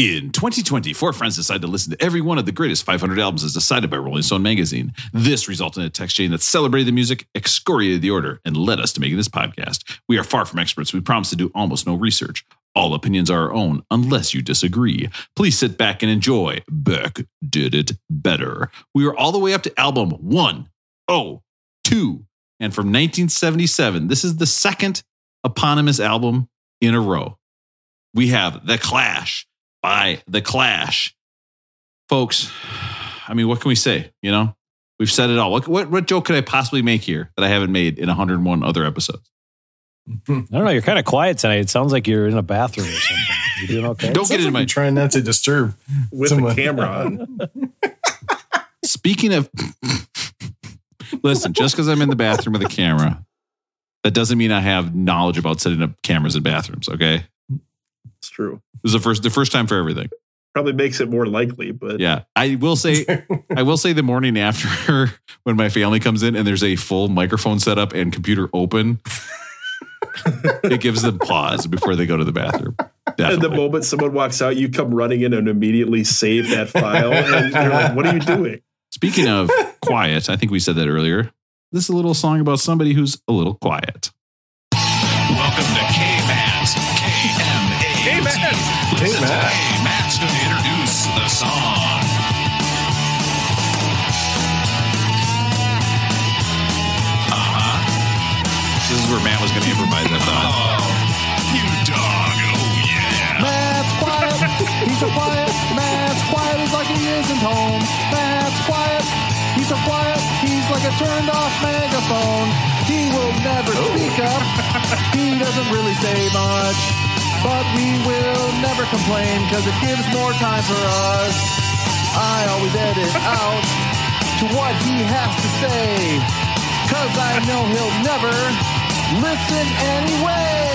In 2020, four friends decided to listen to every one of the greatest 500 albums as decided by Rolling Stone magazine. This resulted in a text chain that celebrated the music, excoriated the order, and led us to making this podcast. We are far from experts. We promise to do almost no research. All opinions are our own, unless you disagree. Please sit back and enjoy. Beck did it better. We are all the way up to album 102. And from 1977, this is the second eponymous album in a row. We have The Clash by The Clash. Folks, I mean, what can we say? You know, we've said it all. What, what, what joke could I possibly make here that I haven't made in 101 other episodes? I don't know. You're kind of quiet tonight. It sounds like you're in a bathroom or something. You doing okay? Don't get into my. trying not to disturb with someone. the camera on. Speaking of, listen, just because I'm in the bathroom with a camera, that doesn't mean I have knowledge about setting up cameras in bathrooms. Okay, It's true. this is the first the first time for everything. Probably makes it more likely, but Yeah, I will say, I will say the morning after when my family comes in and there's a full microphone set up and computer open, it gives them pause before they go to the bathroom. at the moment someone walks out, you come running in and immediately save that file. And you're like, what are you doing? Speaking of quiet, I think we said that earlier. This is a little song about somebody who's a little quiet. Welcome to K-Mats. Listen to K-Mats. K-Mats going to introduce the song. This is where Matt was going to improvise. I thought. Oh, you dog. Oh, yeah. Matt's quiet. He's so quiet. Matt's quiet is like he isn't home. Matt's quiet. He's so quiet. He's like a turned off megaphone. He will never oh. speak up. He doesn't really say much. But we will never complain because it gives more time for us. I always edit out to what he has to say. Cause I know he'll never listen anyway.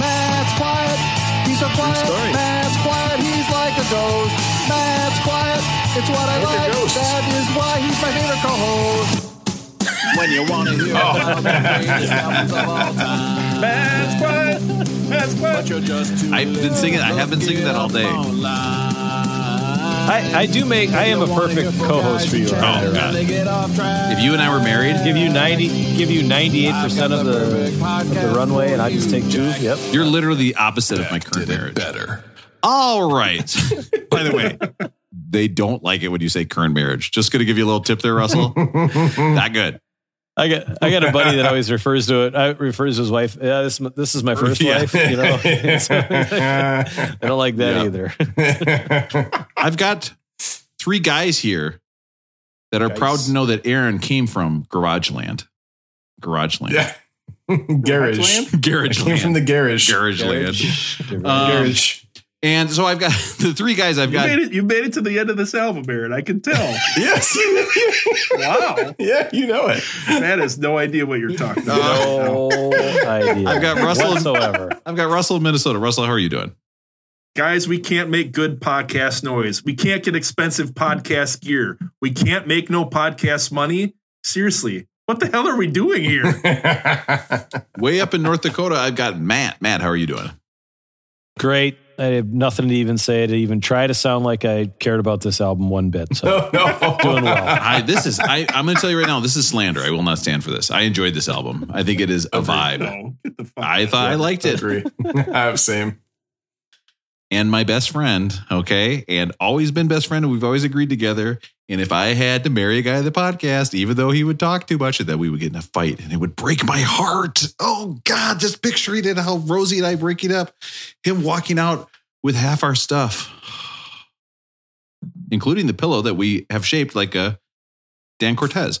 Matt's quiet, he's so quiet. Matt's quiet, he's like a ghost. Matt's quiet, it's what I Like a like. ghost. That is why he's my favorite co-host. When you want to hear about the greatest albums of all time, That's quiet. That's quiet. you're just too I've been singing. I have been singing that all day. I, I do make. I am a perfect co-host for you. Oh, God. They get off track. If you and I were married, Give you ninety. Give you ninety-eight percent of the of the runway, and I just take two. Yep. you're literally the opposite of my current marriage. better. All right. By the way, they don't like it when you say current marriage. Just going to give you a little tip there, Russell. Not good. I got I got a buddy that always refers to it. I refers to his wife. Yeah, this this is my first Yeah. wife. You know, I don't like that Yeah. either. I've got three guys here that are Guys. proud to know that Aaron came from Garageland. Garageland. yeah. Garage. Garage Came from land. the garage. Garage land. Garage. Um, garage. And so I've got the three guys I've You got. made it. You made it to the end of this album, Aaron. I can tell. yes. wow, yeah, you know it. Matt has no idea what you're talking about. no idea. I've got Russell- whatsoever. I've got Russell in Minnesota. Russell, how are you doing? Guys, we can't make good podcast noise. We can't get expensive podcast gear. We can't make no podcast money. Seriously, what the hell are we doing here? Way up in North Dakota, I've got Matt. Matt, how are you doing? Great. I have nothing to even say to even try to sound like I cared about this album one bit. So no, no. doing well. I this is I, I'm going to tell you right now. This is slander. I will not stand for this. I enjoyed this album. I think it is a vibe. No, get the fuck I thought I liked it. Agree. I have same. And my best friend, okay, and always been best friend, and we've always agreed together. And if I had to marry a guy on the podcast, even though he would talk too much, that we would get in a fight, and it would break my heart. Oh God, just picturing it, how Rosie and I breaking up, him walking out with half our stuff, including the pillow that we have shaped like a Dan Cortez.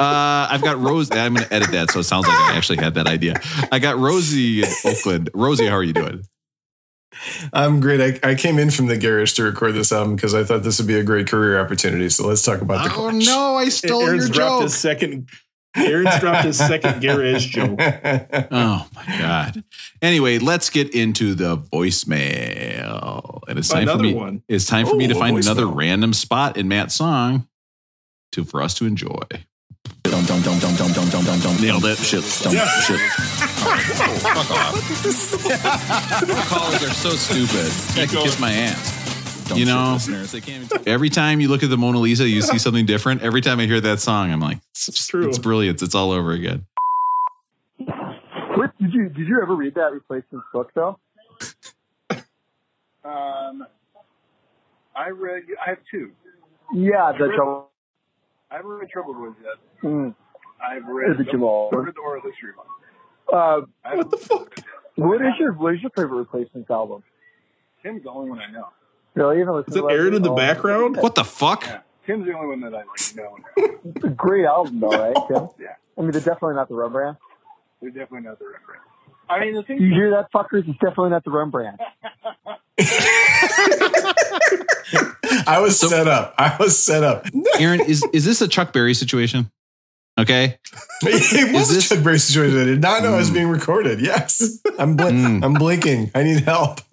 Uh, I've got Rose. I'm going to edit that so it sounds like I actually had that idea. I got Rosie in Oakland. Rosie, how are you doing? I'm great. I, I came in from the garage to record this album because I thought this would be a great career opportunity. So let's talk about the Oh Clash. no, I stole Aaron's your dropped joke. his second. Aaron's dropped his second garage joke. Oh my god. Anyway, let's get into the voicemail. And it's time for me. one. It's time for me to Oh, find voicemail. another random spot in Matt's song to for us to enjoy. Dum dum dum dum dum dum dum dum dum. Nailed it. Shit. Dum, Yeah. shit. Callers are so stupid. I can kiss my ass. Don't You know- listeners. They can't even Every time you look at the Mona Lisa, you see something different. Every time I hear that song, I'm like, it's, It's true. It's brilliant. It's all over again. What did you did you ever read that replacements book though? um, I read. I have two. Yeah, the trouble. I haven't read Troubled Ones yet. Mm. I've read the Jamal. I read the oral history one. Uh, what the fuck? What is your What is your favorite replacements album? Tim's the only one I know. Really? Even listen Is it Aaron in the background? What the fuck? Tim's the only one that I like know. Great album though, right, Tim? yeah. I mean, they're definitely not the Rembrandt. They're definitely not the Rembrandt. I mean, the thing you hear that, fuckers? It's definitely not the Rembrandt. I was set up. I was set up. Aaron, is is this a Chuck Berry situation? Okay. It was Is this- a Chuck Berry situation. I did not know I was being recorded. Yes, I'm bl- Mm. I'm blinking. I need help.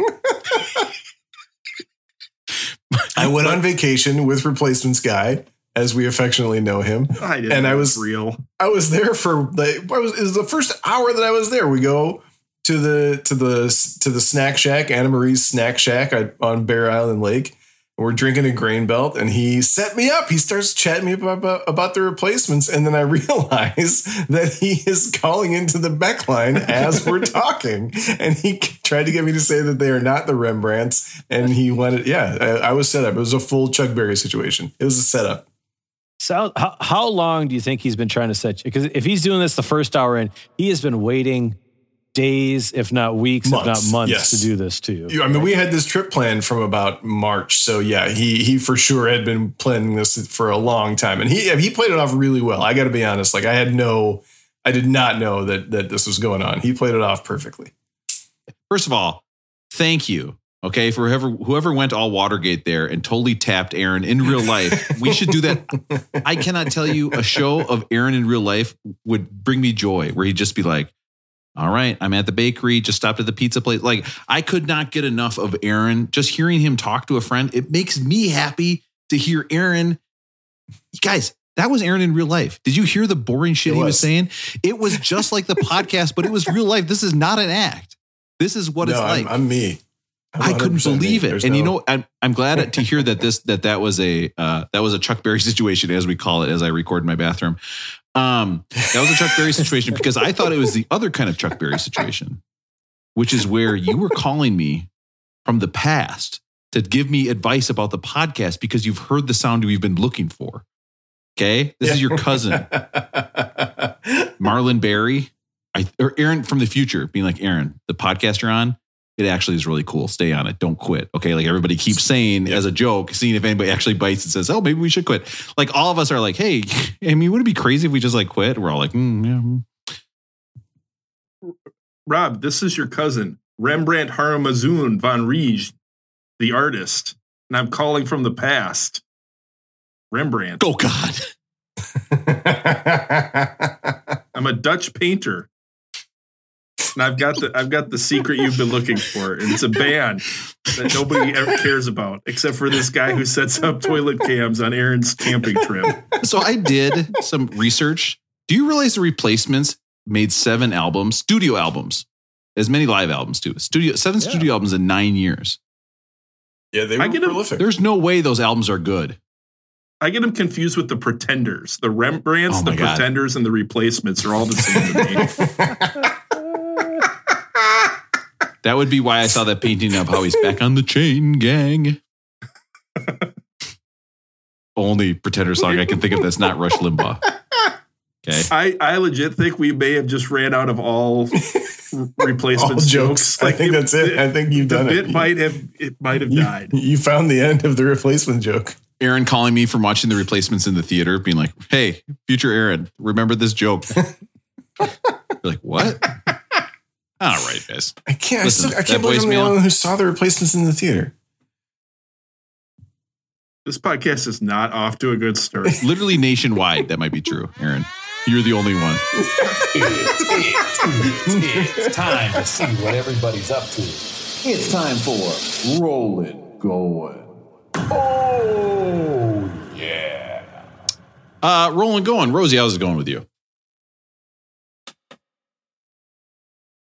I went on vacation with replacements guy, as we affectionately know him. I didn't And I know it was- real. I was there for like I was it was the first hour that I was there. We go to the to the to the snack shack, Anna Marie's snack shack on Bear Island Lake. We're drinking a grain belt, and he set me up. He starts chatting me about, about, about the replacements, and then I realize that he is calling into the Beck line as we're talking, and he tried to get me to say that they are not the Rembrandts, and he wanted, yeah, I, I was set up. It was a full Chuck Berry situation. It was a setup. So how, how long do you think he's been trying to set? You because if he's doing this the first hour in, he has been waiting days, if not weeks, if not months, yes. to do this to you. You- I mean, we had this trip planned from about March, so yeah, he he for sure had been planning this for a long time, and he he played it off really well. I got to be honest; like I had no, I did not know that that this was going on. He played it off perfectly. First of all, thank you. Okay, for whoever whoever went all Watergate there and totally tapped Aaron in real life, we should do that. I cannot tell you a show of Aaron in real life would bring me joy, where he'd just be like, "All right, I'm at the bakery, just stopped at the pizza place." Like I could not get enough of Aaron. Just hearing him talk to a friend, it makes me happy to hear Aaron. Guys, that was Aaron in real life. Did you hear the boring shit It he was was. saying? It was just like the podcast, but it was real life. This is not an act. This is what no, it's like. I'm, I'm me. I'm I couldn't 100% me. believe it. There's and you know, I'm, I'm glad to hear that this that that was a uh, that was a Chuck Berry situation, as we call it, as I record in my bathroom. Um, that was a Chuck Berry situation because I thought it was the other kind of Chuck Berry situation, which is where you were calling me from the past to give me advice about the podcast because you've heard the sound you've been looking for. Okay, this is your cousin Marlon Berry. I, or Aaron from the future, being like, Aaron, the podcast you're on, it actually is really cool. Stay on it. Don't quit. Okay. Like everybody keeps saying as a joke, seeing if anybody actually bites and says, oh, maybe we should quit. Like all of us are like, hey, I mean, would it be crazy if we just like quit? We're all like, mm, yeah. mm. Rob, this is your cousin, Rembrandt Haramazoon von Riege, the artist. And I'm calling from the past. Rembrandt. Oh, God. I'm a Dutch painter. And I've got the I've got the secret you've been looking for. And it's a band that nobody ever cares about, except for this guy who sets up toilet cams on Aaron's camping trip. So I did some research. Do you realize the replacements made seven albums, studio albums, as many live albums too? Studio seven Yeah. studio albums in nine years. yeah, they were I get him- prolific. There's no way those albums are good. I get them confused with the Pretenders. The Rembrandts, Oh the God. Pretenders, and the Replacements are all the same to me. That would be why I saw that painting of how he's back on the chain gang. Only pretender song I can think of that's not Rush Limbaugh. Okay. I, I legit think we may have just ran out of all All replacements jokes. I think that's it. I think you've the done bit it. might have it might have You, died. you found the end of the replacement joke. Aaron calling me from watching the replacements in the theater, being like, hey, future Aaron, remember this joke. You're like, what? All right, guys. I can't. Listen, I, still, I can't believe I'm the only one who saw the replacements in the theater. This podcast is not off to a good start. Literally nationwide, that might be true, Aaron. You're the only one. It's time to see what everybody's up to. It's time for Roll It Going. Oh, yeah. Uh, rolling going. Rosie, how's it going with you?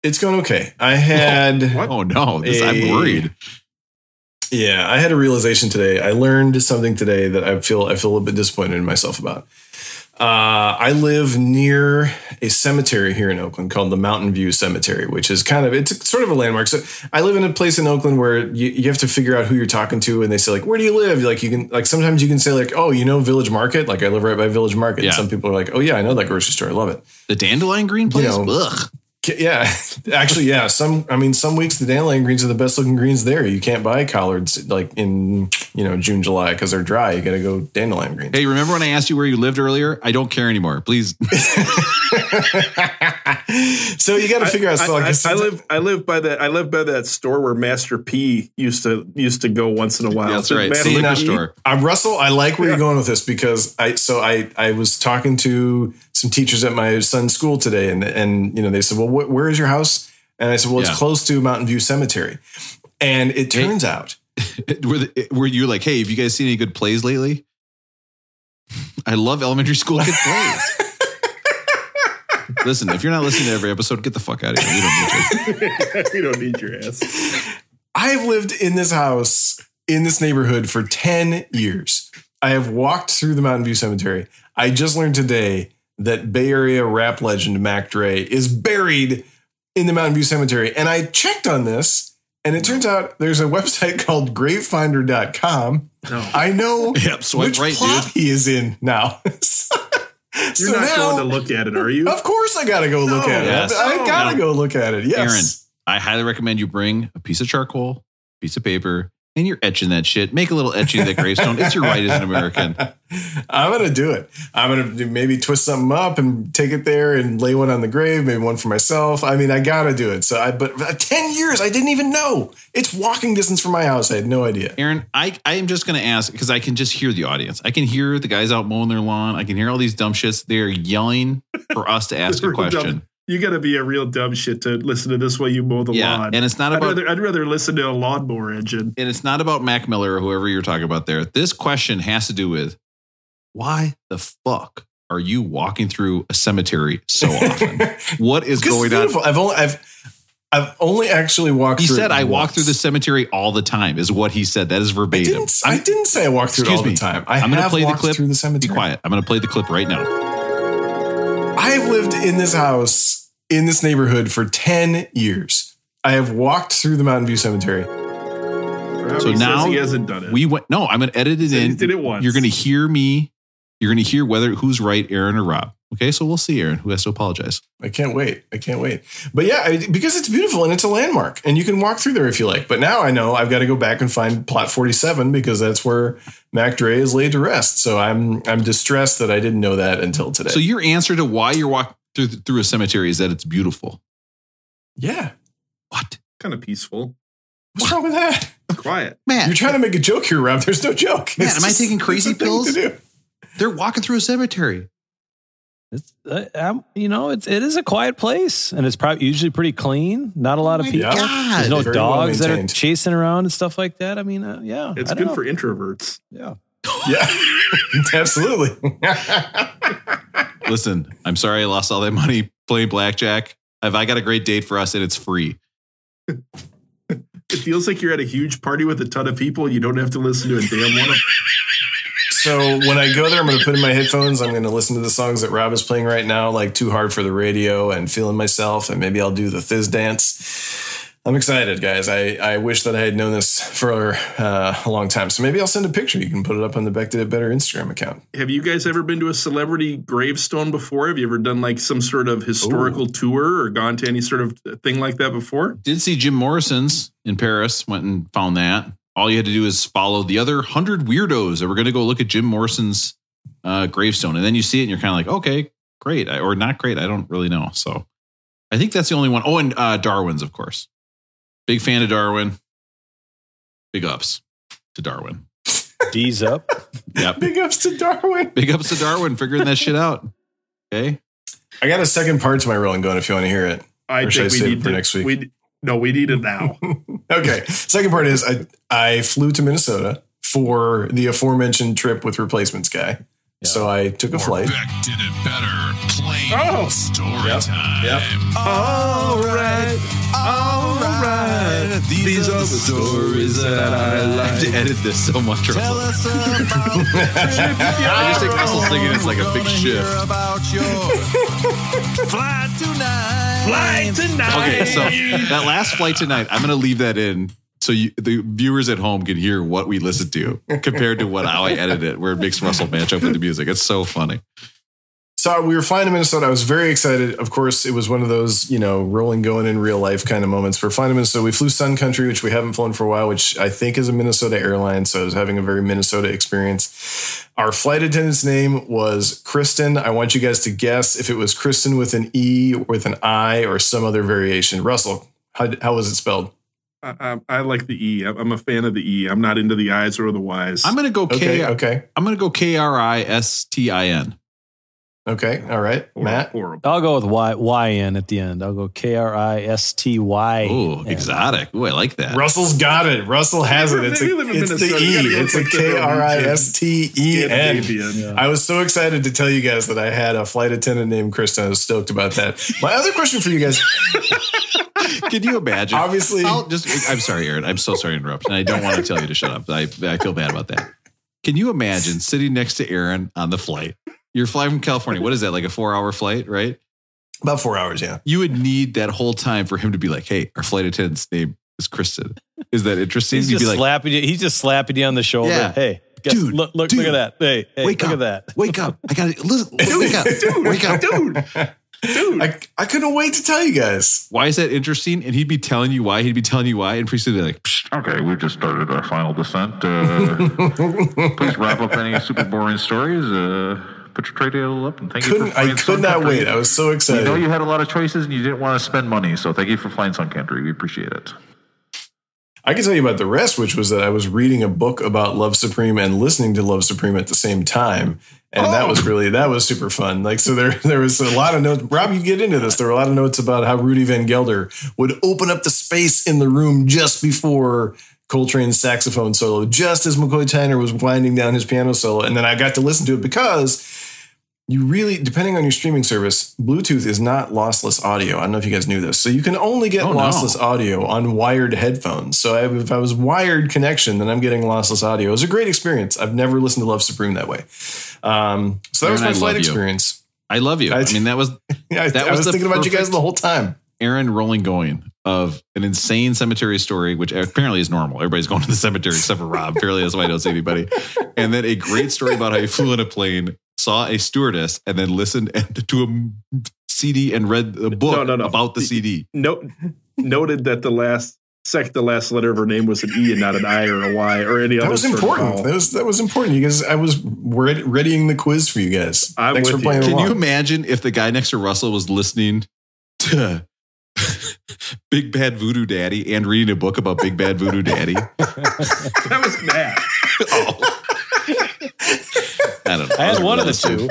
It's going okay. I had Oh no, this, I'm worried. Yeah, I had a realization today. I learned something today that I feel I feel a little bit disappointed in myself about. Uh, I live near a cemetery here in Oakland called the Mountain View Cemetery, which is kind of it's sort of a landmark. So I live in a place in Oakland where you, you have to figure out who you're talking to, and they say like, "Where do you live?" Like you can like sometimes you can say like, "Oh, you know Village Market." Like I live right by Village Market. Yeah. And some people are like, "Oh yeah, I know that grocery store. I love it." The dandelion green place. know, Ugh. K- Yeah, actually, yeah. Some, I mean, some weeks the dandelion greens are the best looking greens there. You can't buy collards like in you know June, July because they're dry. You got to go dandelion greens. Hey, remember when I asked you where you lived earlier? I don't care anymore. Please. so you got to figure out. So I, I- I live I live by that I live by that store where Master P used to used to go once in a while. Yeah, that's right. Master See, now- store. I'm Russell. I like where Yeah. you're going with this because I so I I was talking to some teachers at my son's school today, and and you know they said, well, wh- where is your house? And I said, well, Yeah. it's close to Mountain View Cemetery, and it Hey. turns out were, the, were you like, hey, have you guys seen any good plays lately? I love elementary school kid plays. Listen, if you're not listening to every episode, get the fuck out of here. We don't need you. we don't need your ass. I've lived in this house in this neighborhood for 10 years. I have walked through the Mountain View Cemetery. I just learned today that Bay Area rap legend Mac Dre is buried in the Mountain View Cemetery. And I checked on this, and it turns out there's a website called gravefinder.com. No. I know Yep, which right, plot dude. he is in now. You're not going to look at it, are you? Of course, I gotta go look No. at it. I gotta No. go look at it. Yes. Aaron, I highly recommend you bring a piece of charcoal, piece of paper, and you're etching that shit. Make a little etching of that gravestone. It's your right as an American. I'm gonna do it. I'm gonna do- maybe twist something up and take it there and lay one on the grave, maybe one for myself. I mean, I gotta do it. So I, but uh, ten years, I didn't even know. It's walking distance from my house. I had no idea. Aaron, I, I am just going to ask because I can just hear the audience. I can hear the guys out mowing their lawn. I can hear all these dumb shits. They're yelling for us to ask a Real dumb. question. You got to be a real dumb shit to listen to this while you mow the Yeah, lawn. and it's not I'd about rather, I'd rather listen to a lawnmower engine. and it's not about Mac Miller or whoever you're talking about there. This question has to do with why the fuck are you walking through a cemetery so often? what is going on? I've only I've I've only actually walked. He through said, it "I walk through the cemetery all the time." Is what he said. That is I verbatim. didn't. I didn't say I walked through it Excuse all me. the time. I I'm gonna play the clip. through the cemetery. Be quiet. I'm going to play the clip right now. I've lived in this house in this neighborhood for ten years. I have walked through the Mountain View Cemetery. So says now he hasn't done it. We went. No, I'm going to edit it Said he in. did it once. You're going to hear me. You're going to hear whether who's right, Aaron or Rob. Okay, so we'll see, Aaron, who has to apologize. I can't wait. I can't wait. But yeah, I, because it's beautiful and it's a landmark and you can walk through there if you like. But now I know I've got to go back and find plot 47 because that's where Mac Dre is laid to rest. So I'm I'm distressed that I didn't know that until today. So your answer to why you're walking through through a cemetery is that it's beautiful. yeah. What, kind of peaceful. What's wrong with that? Quiet. man? You're trying to make a joke here, Rob. There's no joke. Man, It's am I taking it's crazy a thing pills? To do. They're walking through a cemetery. It's, uh, um, you know, it's it is a quiet place, and it's probably usually pretty clean. Not a lot of people. God. There's no Very well dogs that are chasing around and stuff like that. I mean, uh, yeah, It's good know. for introverts. yeah. Yeah. Absolutely. Listen, I'm sorry I lost all that money playing blackjack. Have I got a great date for us and it's free? It feels like you're at a huge party with a ton of people. You don't have to listen to a damn one. Of, So when I go there, I'm going to put in my headphones. I'm going to listen to the songs that Rob is playing right now, like "Too Hard for the Radio" and "Feeling Myself," and maybe I'll do the Thizz dance. I'm excited, guys. I, I wish that I had known this for uh, a long time. So maybe I'll send a picture. You can put it up on the Beck Did It Better Instagram account. have you guys ever been to a celebrity gravestone before? Have you ever done like some sort of historical tour or gone to any sort of thing like that before? Did see Jim Morrison's in Paris, went and found that. All you had to do is follow the other hundred weirdos that were going to go look at Jim Morrison's uh, gravestone. And then you see it and you're kind of like, okay, great. I- Or not great. I don't really know. So I think that's the only one. Oh, and uh, Darwin's, of course. Big fan of Darwin. Big ups to Darwin. D's up. Yep. Big ups to Darwin. Big ups to Darwin figuring that shit out. Okay. I got a second part to my rolling going if you want to hear it. I Or think I we need for to, next week? We, no, we need it now. Okay. Second part is I I flew to Minnesota for the aforementioned trip with replacements guy. So I took a Or flight. Beck did it better. Plane Oh. story Yep, time. yep. All right, all right. These are the stories that I I have to edit this so much. Russell. I just think Russell singing is like a big shift. flight tonight. Okay, so that last flight tonight, I'm going to leave that in so you, the viewers at home can hear what we listen to compared to what how I edit it, where it makes Russell match up with the music. It's so funny. So we were flying to Minnesota. I was very excited. Of course, it was one of those, you know, rolling going in real life kind of moments. We're flying to Minnesota. We flew Sun Country, which we haven't flown for a while, which I think is a Minnesota airline. So I was having a very Minnesota experience. Our flight attendant's name was Kristen. I want you guys to guess if it was Kristen with an E, with an I, or some other variation. Russell, how, how was it spelled? I, I, I like the E. I'm I'm a fan of the E. I'm not into the I's or the Y's. I'm going to go Okay, K. okay, I'm going to go K R I S T I N. okay. All right, Horrible, Matt. Horrible. I'll go with Y Y N at the end. I'll go K R I S T Y. Oh, N. exotic. Oh, I like that. Russell's got it. Russell has it. It's, a, it's the E. It's a with the K R I S T E N. Scandinavian. I was so excited to tell you guys that I had a flight attendant named Kristen. I was stoked about that. My other question for you guys, Can you imagine? obviously, I'll just. I'm sorry, Aaron. I'm so sorry to interrupt, and I don't want to tell you to shut up. I I feel bad about that. Can you imagine sitting next to Aaron on the flight? You're flying from California. What is that? Like a four hour flight, right? about four hours, yeah. You would need that whole time for him to be like, "Hey, our flight attendant's name is Kristen." Is that interesting? He's You'd just be like, slapping you. He's just slapping you on the shoulder. Yeah. Hey, guess, Dude, look, look, dude, look at that. Hey, hey "Wake look up! at that. Wake up! I got to listen. Wake up! dude! Wake up! Dude, dude. I, I couldn't wait to tell you guys. Why is that interesting? And he'd be telling you why. He'd be telling you why, and pretty soon they're like, Psh, Okay, we've just started our final descent. Uh, please wrap up any super boring stories. Uh, put your tray table up and thank you Couldn't for I could Sun not Country. wait. I was so We excited. know you had a lot of choices and you didn't want to spend money, so thank you for flying Sun Country. We appreciate it. I can tell you about the rest, which was that I was reading a book about Love Supreme and listening to Love Supreme at the same time. And that oh. was really that was super fun. Like so there there was a lot of notes. Rob, you get into this. There were a lot of notes about how Rudy Van Gelder would open up the space in the room just before Coltrane's saxophone solo, just as McCoy Tyner was winding down his piano solo. And then I got to listen to it because you really, depending on your streaming service, Bluetooth is not lossless audio. I don't know if you guys knew this. So you can only get Oh, no. lossless audio on wired headphones. So if I was wired connection, then I'm getting lossless audio. It was a great experience. I've never listened to Love Supreme that way. Um, so that was my I flight you. experience. I love you. I, I- mean, that was Yeah, I, That I was thinking about you guys the whole time. Aaron rolling going of an insane cemetery story, which apparently is normal. Everybody's going to the cemetery except for Rob. Apparently, that's why I don't see anybody. And then a great story about how he flew in a plane, saw a stewardess, and then listened to a CD and read a book No, no, no. about the CD. No, noted that the last sec the last letter of her name was an E and not an I or a Y or any That other. That was sort of important. vowel. That was that was important. You guys, I was ready, readying the quiz for you guys. I'm Thanks for with you. playing Can you imagine if the guy next to Russell was listening to Big Bad Voodoo Daddy and reading a book about Big Bad Voodoo Daddy? that was Matt. oh. I don't know. I had one of the Those two.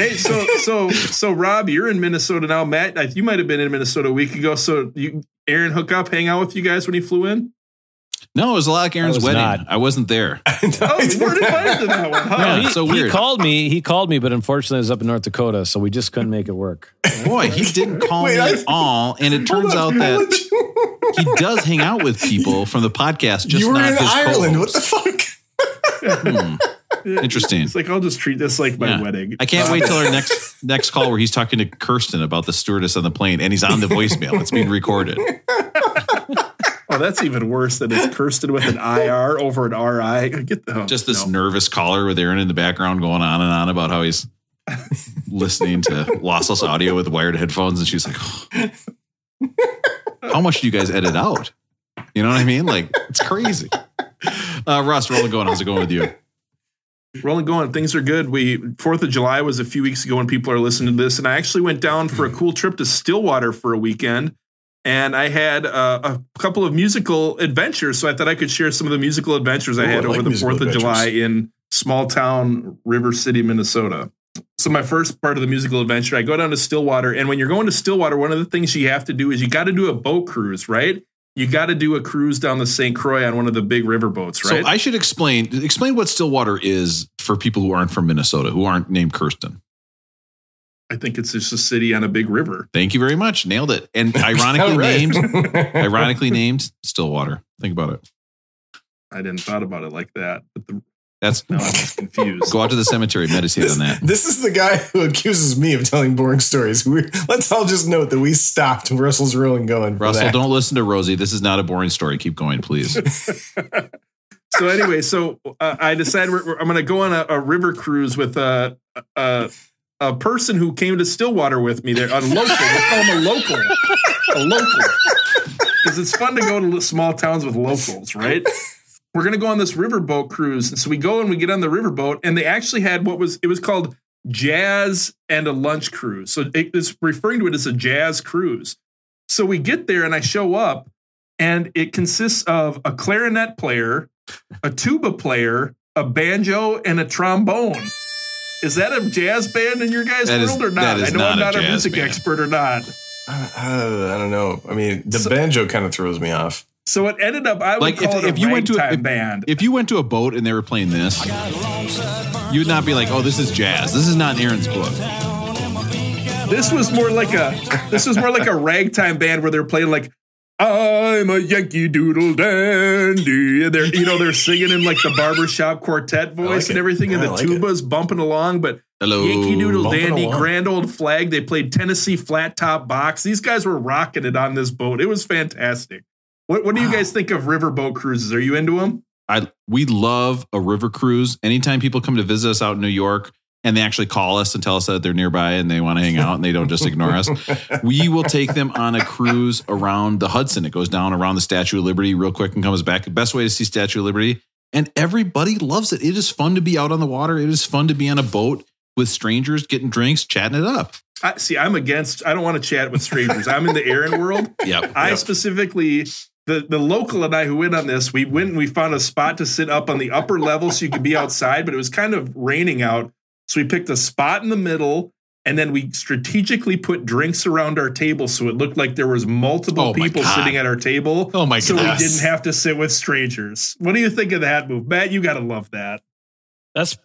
Hey, so so so Rob, you're in Minnesota now. Matt, you might have been in Minnesota a week ago. So you, Aaron, hook up, hang out with you guys when he flew in. No, it was like Aaron's was wedding. not. I wasn't there. Oh, you weren't invited to that one, huh? Yeah, he, so he called me. He called me, but unfortunately, it was up in North Dakota, so we just couldn't make it work. Boy, he didn't call Wait, me I- at all. And it turns out that he does hang out with people from the podcast, just you were not in his Ireland. What co-hosts. the fuck? Hmm. Interesting. It's like I'll just treat this like my Yeah. wedding. I can't Uh, wait till our next next call where he's talking to Kirsten about the stewardess on the plane, and he's on the voicemail. It's being recorded. Oh, that's even worse than it's Kirsten with an IR over an RI. Get the Just this no. nervous caller with Aaron in the background going on and on about how he's listening to lossless audio with wired headphones, and she's like, "How much do you guys edit out?" You know what I mean? Like it's crazy. Uh, Russ, rolling going. How's it going with you? Rolling going. Things are good. We Fourth of July was a few weeks ago when people are listening to this, and I actually went down for a cool trip to Stillwater for a weekend, and I had uh, a couple of musical adventures. So I thought I could share some of the musical adventures I Ooh, had I like over the Fourth of. July in small town River City, Minnesota. So my first part of the musical adventure, I go down to Stillwater, and when you're going to Stillwater, one of the things you have to do is you got to do a boat cruise, right? you got to do a cruise down the St. Croix on one of the big river boats, right? So I should explain explain what Stillwater is for people who aren't from Minnesota, who aren't named Kirsten. I think it's just a city on a big river. Thank you very much. Nailed it. And ironically All right. named ironically named Stillwater. Think about it. I didn't thought about it like that, but the, That's now I'm just confused. go out to the cemetery, meditate on that. This is the guy who accuses me of telling boring stories. We, let's all just note that we stopped Russell's rolling going. Russell, don't listen to Rosie. This is not a boring story. Keep going, please. so anyway, so uh, I decided we're, we're- I'm going to go on a, a river cruise with a, a a person who came to Stillwater with me. There, a local. We'll call him a local, a local, because it's fun to go to small towns with locals, right? We're going to go on this riverboat cruise, and so we go and we get on the riverboat, and they actually had what was it was called jazz and a lunch cruise. So it- it's referring to it as a jazz cruise. So we get there, and I show up, and it consists of a clarinet player, a tuba player, a banjo, and a trombone. Is that a jazz band in your guys' That is- world or not? I know not I'm not a, jazz music band. expert or not. Uh, I don't know. I mean, the So- banjo kind of throws me off. So it ended up. I would Like, if- call it if a you went to a- ragtime if- band. If you went to a boat and they were playing this, you would not be like, "Oh, this is jazz. This is not Aaron's book." This was more like a. This was more like a ragtime band where they're playing like. I'm a Yankee Doodle Dandy. And they're, you know, they're singing in like the barbershop quartet voice like and it. everything, and the like it. tuba's bumping along. But Hello, Yankee Doodle bumping Dandy, along. Grand Old Flag. They played Tennessee Flat Top Box. These guys were rocking it on this boat. It was fantastic. What, what do you guys think of riverboat cruises? Are you into them? I we love a river cruise. Anytime people come to visit us out in New York and they actually call us and tell us that they're nearby and they want to hang out and they don't just ignore us, we will take them on a cruise around the Hudson. It goes down around the Statue of Liberty real quick and comes back. The best way to see Statue of Liberty. And everybody loves it. It is fun to be out on the water. It is fun to be on a boat with strangers, getting drinks, chatting it up. I, see, I'm against. I don't want to chat with strangers. I'm in the Aaron world. Yep. I specifically the the local and I who went on this, we went and we found a spot to sit up on the upper level so you could be outside, but it was kind of raining out. So we picked a spot in the middle and then we strategically put drinks around our table so it looked like there was multiple Oh people God. sitting at our table. Oh my god. so gosh. we didn't have to sit with strangers. What do you think of that move? Matt, you gotta love that. That's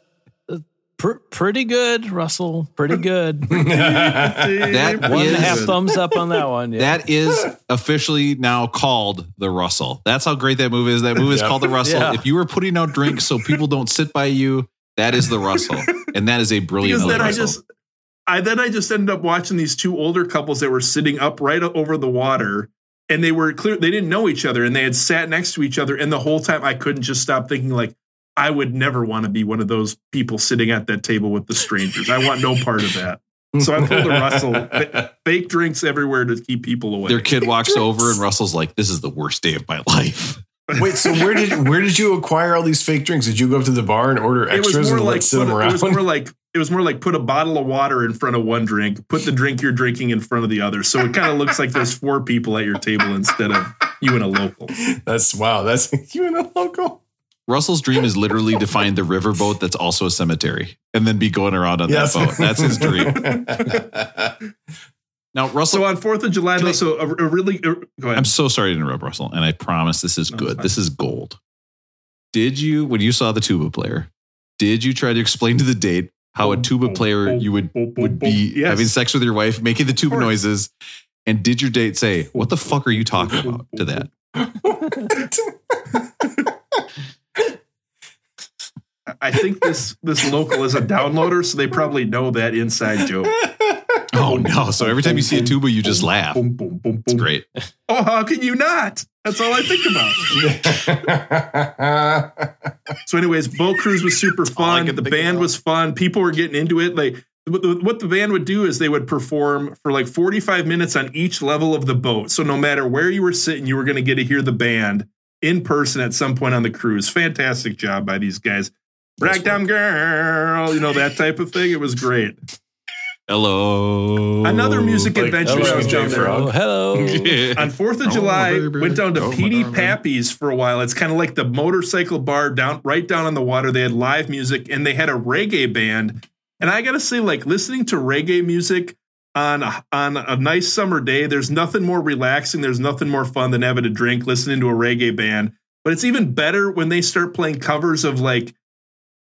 uh, pr- pretty good, Russell. Pretty good. That One and a is- half thumbs up on that one. Yeah. That is officially now called the Russell. That's how great that move is. That move is Yep. called the Russell. Yeah. If you were putting out drinks so people don't sit by you, that is the Russell. And that is a brilliant because then I just I then I just ended up watching these two older couples that were sitting up right over the water and they were clear they didn't know each other and they had sat next to each other and the whole time I couldn't just stop thinking like I would never want to be one of those people sitting at that table with the strangers. I want no part of that. So I pulled a Russell. Fake drinks everywhere to keep people away. Their kid walks over and Russell's like, "This is the worst day of my life." Wait, so where did where did you acquire all these fake drinks? Did you go up to the bar and order it extras and like like sit put, them it around? was more like it was more like put a bottle of water in front of one drink, put the drink you're drinking in front of the other. So it kind of looks like there's four people at your table instead of you and a local. that's wow. That's you and a local. Russell's dream is literally to find the riverboat that's also a cemetery and then be going around on Yes. that boat. That's his dream. Now, Russell, So on Fourth of July, though, so a, a really uh, go ahead. I'm so sorry to interrupt, Russell, and I promise this is No, good. This is gold. Did you, when you saw the tuba player, did you try to explain to the date how a tuba player you would would be Yes. having sex with your wife, making the tuba noises, and did your date say, "What the fuck are you talking about?" To that, I think this this local is a downloader, so they probably know that inside joke. Oh, oh no! So every time you see a tuba, you just laugh. Boom, boom, boom, It's great. Oh, how can you not? That's all I think about. So, anyways, boat cruise was super fun. The band about. was fun. People were getting into it. Like what the, what the band would do is they would perform for like 45 minutes on each level of the boat. So no matter where you were sitting, you were going to get to hear the band in person at some point on the cruise. Fantastic job by these guys. Ragtime girl, you know that type of thing. It was great. Hello. Another music Like, adventure hello, I was Jay down there. Frog. Hello. On Fourth of Oh, July, baby. went down to Oh, my PD. Pappy's for a while. It's kind of like the motorcycle bar down right down on the water. They had live music and they had a reggae band. And I gotta say, like listening to reggae music on a, on a nice summer day. There's nothing more relaxing. There's nothing more fun than having a drink, listening to a reggae band. But it's even better when they start playing covers of like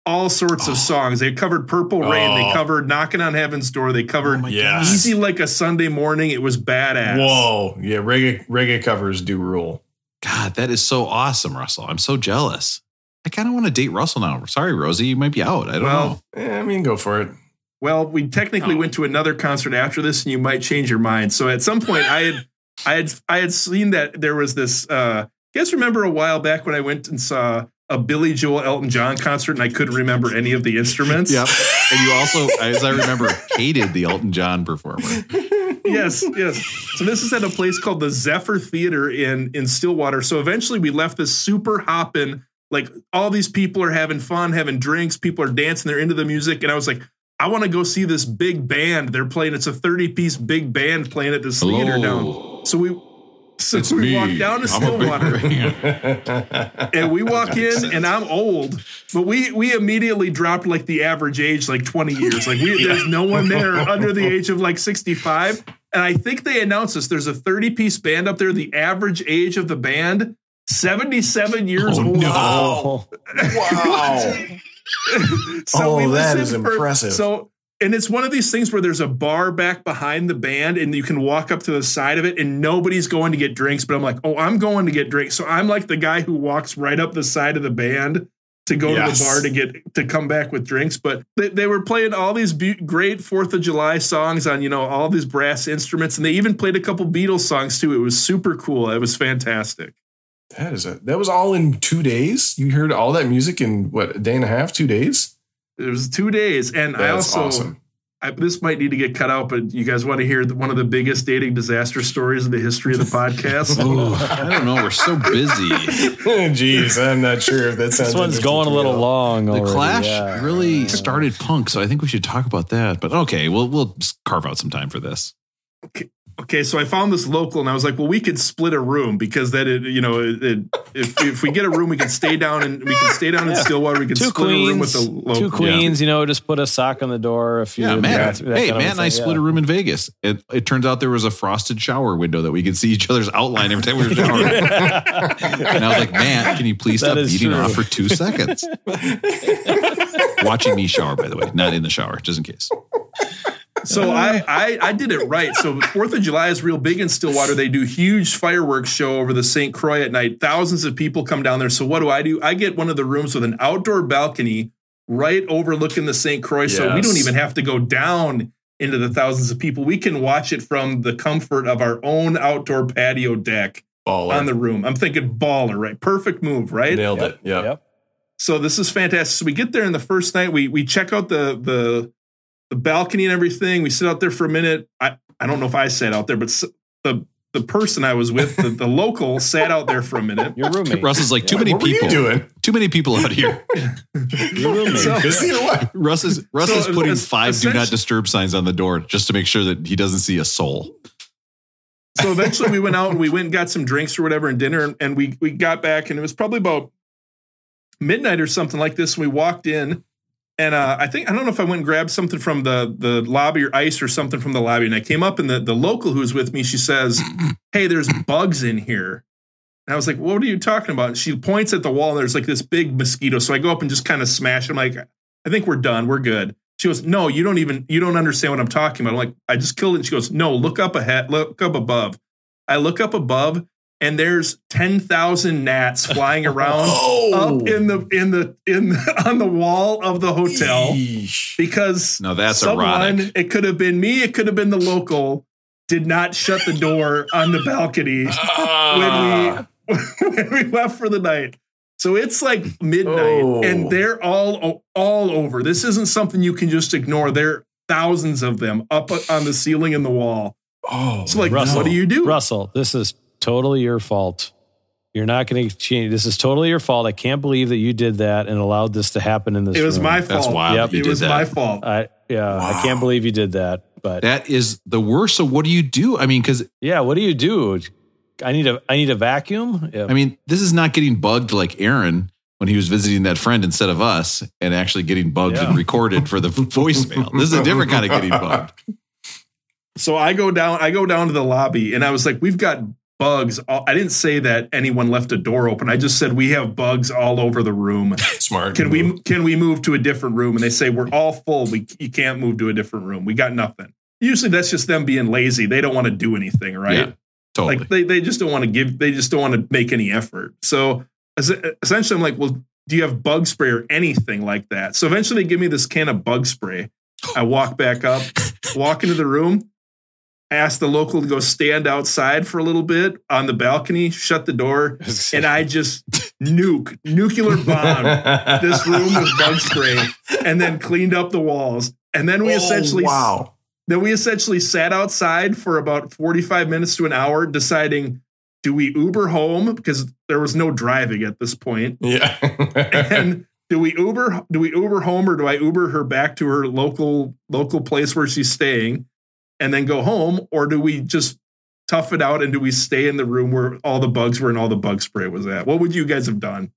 all sorts of songs. They covered Purple Rain. They Oh. covered Knocking on Heaven's Door. They covered Yes. Easy Like a Sunday Morning. It was badass. Whoa. Yeah, reggae reggae covers do rule. God, that is so awesome, Russell. I'm so jealous. I kind of want to date Russell now. Sorry, Rosie, you might be out. I don't Well, know. Eh, I mean, go for it. Well, we technically Oh. went to another concert after this, and you might change your mind. So at some point, I had, I had, I had seen that there was this. Uh, you guys remember a while back when I went and saw a Billy Joel Elton John concert, and I couldn't remember any of the instruments. Yep. And you also, as I remember, hated the Elton John performer. yes, yes. So this is at a place called the Zephyr Theater in in Stillwater. So eventually we left this super hopping, like all these people are having fun, having drinks, people are dancing, they're into the music, and I was like, I want to go see this big band. They're playing. It's a thirty piece big band playing at this theater Hello. down. So we. So It's we me. walk down to I'm Stillwater and we walk in and I'm old, but we we immediately dropped like the average age like 20 years. Like we, there's no one there under the age of like 65. And I think they announced this. There's a 30 piece band up there. The average age of the band, 77 years Oh, old. no. Oh, Wow. Oh, we that listened impressive. So, and it's one of these things where there's a bar back behind the band, and you can walk up to the side of it, and nobody's going to get drinks. But I'm like, oh, I'm going to get drinks. So I'm like the guy who walks right up the side of the band to go to the bar to get to come back with drinks. But they, they were playing all these be- great Fourth of July songs on you know all these brass instruments, and they even played a couple Beatles songs too. It was super cool. It was fantastic. That is a that was all in two days. You heard all that music in what a day and a half, two days. It was two days, and I also. awesome. I, this might need to get cut out, but you guys want to hear the, one of the biggest dating disaster stories in the history of the podcast? Ooh, I don't know. We're so busy. Jeez, I'm not sure if that sounds. this one's going a little you. long. The already, Clash yeah. really started punk, so I think we should talk about that. But okay, we'll we'll carve out some time for this. okay, so I found this local, and I was like, well, we could split a room because that, it, you know, it, it, if if we get a room, we can stay down and we can stay down in Yeah. Stillwater. We can Two split a room with queens, the local. two queens. You know, just put a sock on the door if you. Yeah, Matt. that hey, kind Matt and I thing, split a room in Vegas. It, it turns out there was a frosted shower window that we could see each other's outline every time we were showering. and I was like, Matt, can you please That stop is beating true. off for two seconds? Watching me shower, by the way, not in the shower, just in case. So I, I I did it right. So Fourth of July is real big in Stillwater. They do huge fireworks show over the St. Croix at night. Thousands of people come down there. So what do I do? I get one of the rooms with an outdoor balcony right overlooking the St. Croix. So we don't even have to go down into the thousands of people. We can watch it from the comfort of our own outdoor patio deck Baller. on the room. I'm thinking baller, right? Perfect move, right? Nailed it. Yep. Yep. So this is fantastic. So we get there in the first night. We we check out the the the balcony and everything. We sit out there for a minute. I I don't know if I sat out there, but the the person I was with, the, the local, sat out there for a minute. Your roommate. Russ is like, too many What were you people. doing? Too many people out here. Your roommate. So- Busy or what? Russ is Russ So, is putting five do not disturb signs on the door just to make sure that he doesn't see a soul. So eventually we went out and we went and got some drinks or whatever and dinner and, and we we got back and it was probably about midnight or something like this. And we walked in and uh, I think I don't know if I went and grabbed something from the the lobby or ice or something from the lobby. And I came up and the, the local who was with me, she says, Hey, there's bugs in here. And I was like, What are you talking about? And she points at the wall and there's like this big mosquito. So I go up and just kind of smash. it. I'm like, I think we're done. We're good. She goes, No, you don't even you don't understand what I'm talking about. I'm like, I just killed it. And she goes, No, look up ahead, look up above. I look up above and there's 10,000 gnats flying around Oh. up in the in the in the, on the wall of the hotel Yeesh. because No, that's someone erotic. it could have been me it could have been the local did not shut the door on the balcony Ah. when we when we left for the night so it's like midnight Oh. and they're all all over this isn't something you can just ignore there are thousands of them up on the ceiling and the wall Oh, so like Russell. what do you do Russell, this is totally your fault. You're not going to change. This is totally your fault. I can't believe that you did that and allowed this to happen in this. it was room. my fault That's wild Yep. that you it did was that. my fault I yeah. I can't believe you did that. But That is the worst. So what do you do? I mean, because yeah, what do you do? I need a I need a vacuum. Yeah. I mean, this is not getting bugged like Aaron when he was visiting that friend instead of us and actually getting bugged Yeah. and recorded for the voicemail. This is a different kind of getting bugged. So I go down, I go down to the lobby and I was like, we've got bugs. all- I didn't say that anyone left a door open. I just said we have bugs all over the room. Smart. Can we can we move to a different room? And they say we're all full. We you can't move to a different room. We got nothing. Usually that's just them being lazy. They don't want to do anything, right? Yeah, totally. Like they, they just don't want to give. They just don't want to make any effort. So essentially, I'm like, well, do you have bug spray or anything like that? So eventually, they give me this can of bug spray. I walk back up, walk into the room, ask the local to go stand outside for a little bit on the balcony, shut the door, and I just nuke nuclear bomb this room with bug spray, and then cleaned up the walls. And then we Oh, essentially wow. then we essentially sat outside for about 45 minutes to an hour deciding do we Uber home because there was no driving at this point Yeah. and do we Uber do we Uber home or do I Uber her back to her local local place where she's staying and then go home or do we just tough it out and do we stay in the room where all the bugs were and all the bug spray was at what would you guys have done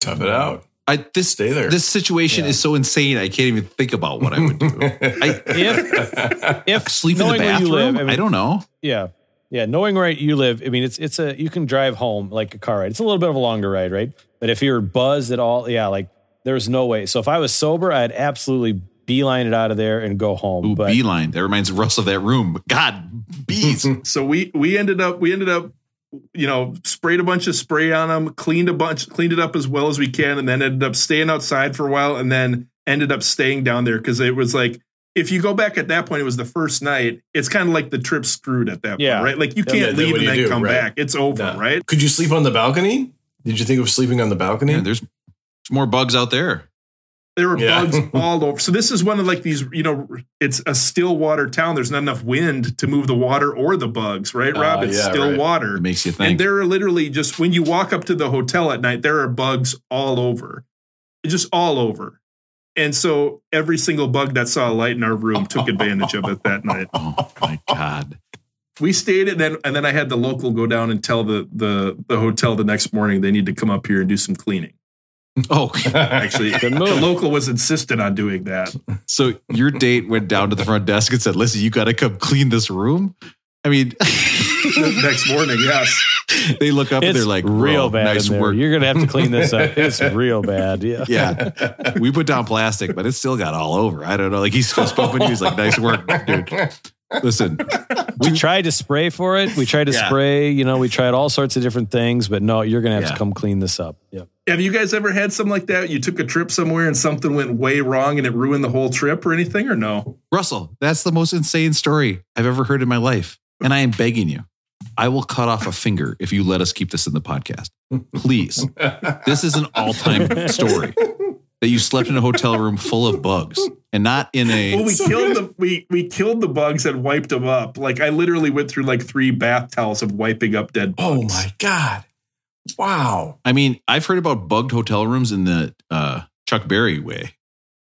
Tough it out. I this Stay there. this situation Yeah. is so insane. I can't even think about what I would do. I If if sleep in the knowing where you bathroom. live, I I, don't know. Yeah. Yeah. Knowing where you live, I mean, it's it's a you can drive home like a car ride. It's a little bit of a longer ride, right? But if you're buzzed at all, yeah, like there's no way. So if I was sober, I'd absolutely beeline it out of there and go home. Ooh, but beeline. That reminds Russ of that room. God, bees. so we we ended up we ended up you know sprayed a bunch of spray on them cleaned a bunch cleaned it up as well as we can and then ended up staying outside for a while and then ended up staying down there because it was like if you go back at that point it was the first night it's kind of like the trip screwed at that Yeah. point right like you can't then leave what and then do, come right? back it's over Nah. right Could you sleep on the balcony? Did you think of sleeping on the balcony? Yeah, there's, there's more bugs out there. There were Yeah. bugs all over so this is one of like these you know it's a still water town there's not enough wind to move the water or the bugs right rob Ah, it's yeah, still right. water It makes you think. And there are literally just when you walk up to the hotel at night, there are bugs all over, just all over. And so every single bug that saw a light in our room took advantage of it that night. Oh my god. We stayed and then and then I had the local go down and tell the the the hotel the next morning they need to come up here and do some cleaning. Oh, Actually, the local was insistent on doing that. so your date went down to the front desk and said, "Listen, you got to come clean this room." I mean, The next morning, yes. they look up and they're like, real bad Nice work." You're gonna have to clean this up. It's real bad. Yeah. Yeah, we put down plastic, but it still got all over. I don't know. Like he's fist bumping you. He's like, "Nice work, dude." Listen, We tried to spray for it. We tried to Yeah. spray, you know, we tried all sorts of different things, but no, you're gonna have Yeah. to come clean this up. Yeah. Have you guys ever had something like that? You took a trip somewhere and something went way wrong and it ruined the whole trip or anything, or no? Russell, that's the most insane story I've ever heard in my life, and I am begging you. I will cut off a finger if you let us keep this in the podcast. Please. This is an all-time story that you slept in a hotel room full of bugs and not in a Well, we killed the we we killed the bugs and wiped them up. Like I literally went through like three bath towels of wiping up dead bugs. oh my god! Wow. I mean, I've heard about bugged hotel rooms in the uh, Chuck Berry way,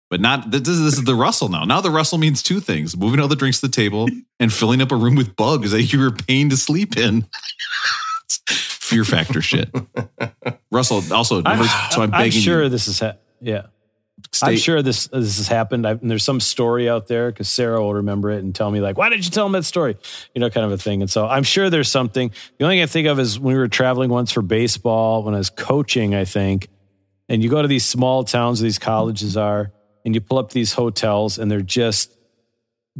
but not this is, this is the Russell now. Now the Russell means two things: moving all the drinks to the table and filling up a room with bugs that you were paying to sleep in. Fear factor shit. Russell also, number, so I'm begging. I'm sure you. this is ha- yeah. Stay, I'm sure this this has happened. I, and there's some story out there because Sarah will remember it and tell me like, "Why did you tell him that story?" You know, kind of a thing. And so I'm sure there's something. The only thing I think of is when we were traveling once for baseball when I was coaching. I think, and you go to these small towns where these colleges are, and you pull up these hotels, and they're just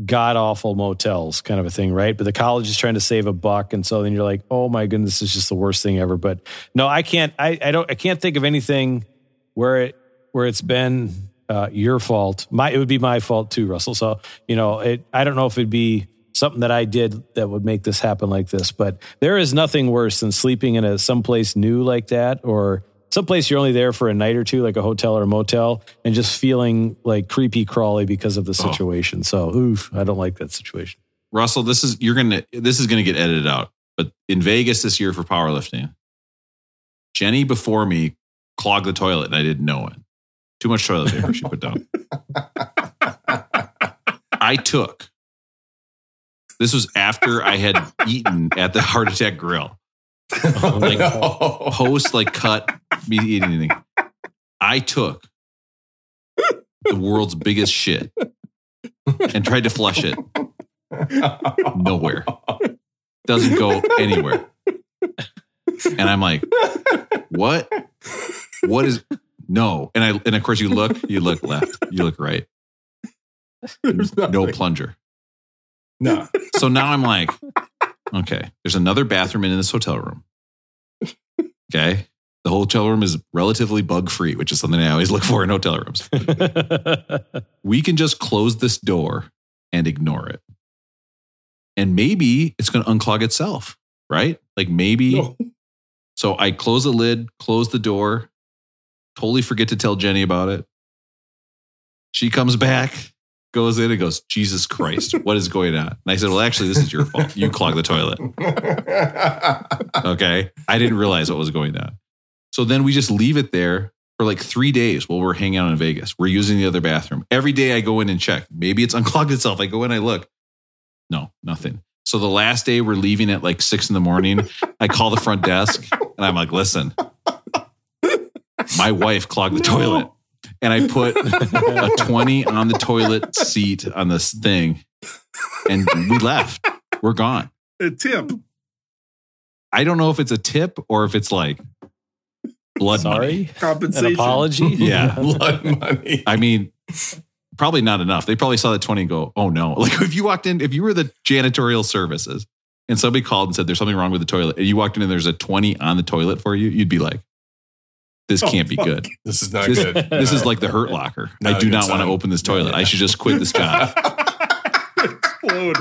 god awful motels, kind of a thing, right? But the college is trying to save a buck, and so then you're like, "Oh my goodness, this is just the worst thing ever." But no, I can't. I, I don't. I can't think of anything where it where it's been uh, your fault. My it would be my fault too, Russell. So you know, it. I don't know if it'd be something that I did that would make this happen like this, but there is nothing worse than sleeping in a someplace new like that or someplace you're only there for a night or two, like a hotel or a motel, and just feeling like creepy crawly because of the situation. So, oof, I don't like that situation. Russell, this is you're gonna this is gonna get edited out. But in Vegas this year for powerlifting, Jenny before me clogged the toilet and I didn't know it. Too much toilet paper she put down. I took. This was after I had eaten at the Heart Attack Grill. Oh, like post like cut me eating anything. I took the world's biggest shit and tried to flush it. Nowhere. Doesn't go anywhere. And I'm like, what? What is no? And I and of course you look, you look left, you look right. There's No nothing. plunger. No. So now I'm like, okay, there's another bathroom in this hotel room. Okay. The hotel room is relatively bug free, which is something I always look for in hotel rooms. We can just close this door and ignore it. And maybe it's going to unclog itself, right? Like maybe. No. So I close the lid, close the door, totally forget to tell Jenny about it. She comes back, goes in and goes, Jesus Christ, what is going on? And I said, Well, actually, this is your fault. You clogged the toilet. Okay. I didn't realize what was going on. So then we just leave it there for like three days while we're hanging out in Vegas. We're using the other bathroom. Every day I go in and check. Maybe it's unclogged itself. I go in, I look. No, nothing. So the last day we're leaving at like six in the morning. I call the front desk and I'm like, listen, my wife clogged the toilet. And I put a 20 on the toilet seat on this thing. And we left. We're gone. A tip. I don't know if it's a tip or if it's like blood money. Sorry, an Compensation. apology. Yeah. Blood money. I mean, probably not enough. They probably saw that 20 and go, oh no. Like if you walked in, if you were the janitorial services and somebody called and said there's something wrong with the toilet, and you walked in and there's a 20 on the toilet for you, you'd be like, this Oh, can't be fuck. good. This is not This, good. this is like the hurt locker. Not I a do not want to open this toilet. I should just quit this job. Explode.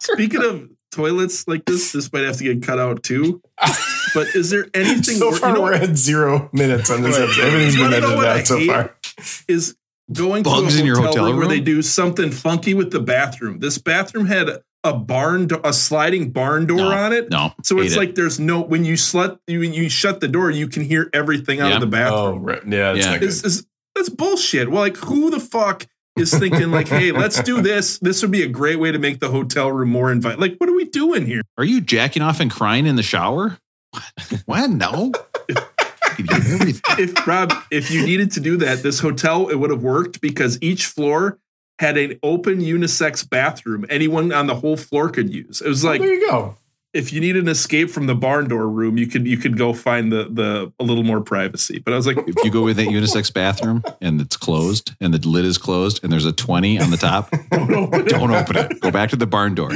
Speaking of toilets like this, this might have to get cut out too. But is there anything so wor- far you know we're at zero minutes on this episode. Everything's You been know edited what I out so hate? far. is going Bugs to a in your hotel, hotel room, where they do something funky with the bathroom. This bathroom had a barn, do- a sliding barn door No, on it. No. So hate it's it. like there's no when you slut when you shut the door, you can hear everything out Yeah. of the bathroom. Oh, right. yeah, it's Yeah. not good. Is is that's bullshit. Well, like who the fuck is thinking like, hey, let's do this. This would be a great way to make the hotel room more invite. Like, what are we doing here? Are you jacking off and crying in the shower? What? No. You can hear everything. If Rob, if you needed to do that, this hotel it would have worked because each floor had an open unisex bathroom. Anyone on the whole floor could use. It was oh, like there you go. if you need an escape from the barn door room, you could you could go find the the a little more privacy. But I was like, If you go with that unisex bathroom and it's closed and the lid is closed and there's a 20 on the top, don't open it. don't open it. Go back to the barn door.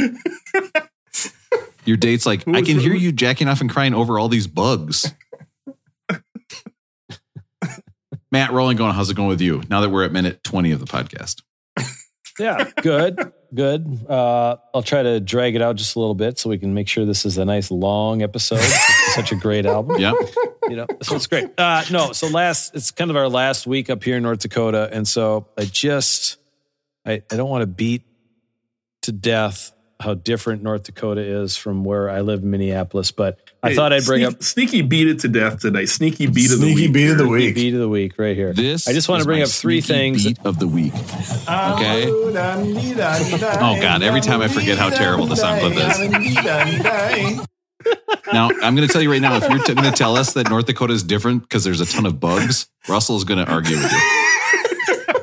Your date's like, I can hear you jacking off and crying over all these bugs. Matt Rolling going, how's it going with you now that we're at minute 20 of the podcast? Yeah, good, good. Uh, I'll try to drag it out just a little bit so we can make sure this is a nice long episode. Such a great album. Yep. You know, so it's great. Uh, no, so last, it's kind of our last week up here in North Dakota. And so I just, I, I don't want to beat to death how different North Dakota is from where I live in Minneapolis, but I Hey, thought I'd bring sneak- up sneaky beat it to death tonight. Sneaky beat of the Sneaky week. beat of the here. week. beat of the week right here. This I just want to bring up three things. beat of the week. Okay. Oh God, every time I forget how terrible the SoundClip is. Now, I'm going to tell you right now if you're t- going to tell us that North Dakota is different because there's a ton of bugs, Russell is going to argue with you.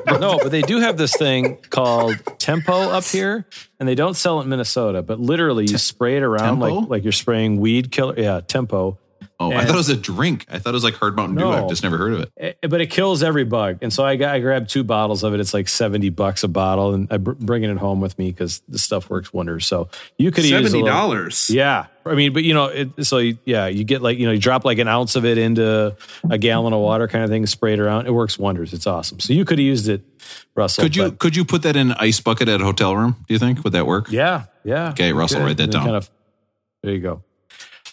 no, but they do have this thing called Tempo up here, and they don't sell it in Minnesota. But literally, you spray it around Tempo? like like you're spraying weed killer. Yeah, Tempo. Oh, I thought it was a drink. I thought it was like Hard Mountain Dew. No. I've just never heard of it. Eh, But it kills every bug, and so I got I grabbed two bottles of it. It's like seventy bucks a bottle, and I'm bringing it home with me because the stuff works wonders. So you could use a Seventy little- dollars. Yeah, I mean, but you know, it, so you, yeah, you get like you know, you drop like an ounce of it into a gallon of water, kind of thing, spray it around. It works wonders. It's awesome. So you could have used it, Russell. Could you but- could you put that in an ice bucket at a hotel room? Do you think would that work? Yeah, yeah. Okay, Russell, Good. write that down. Kind of, there you go.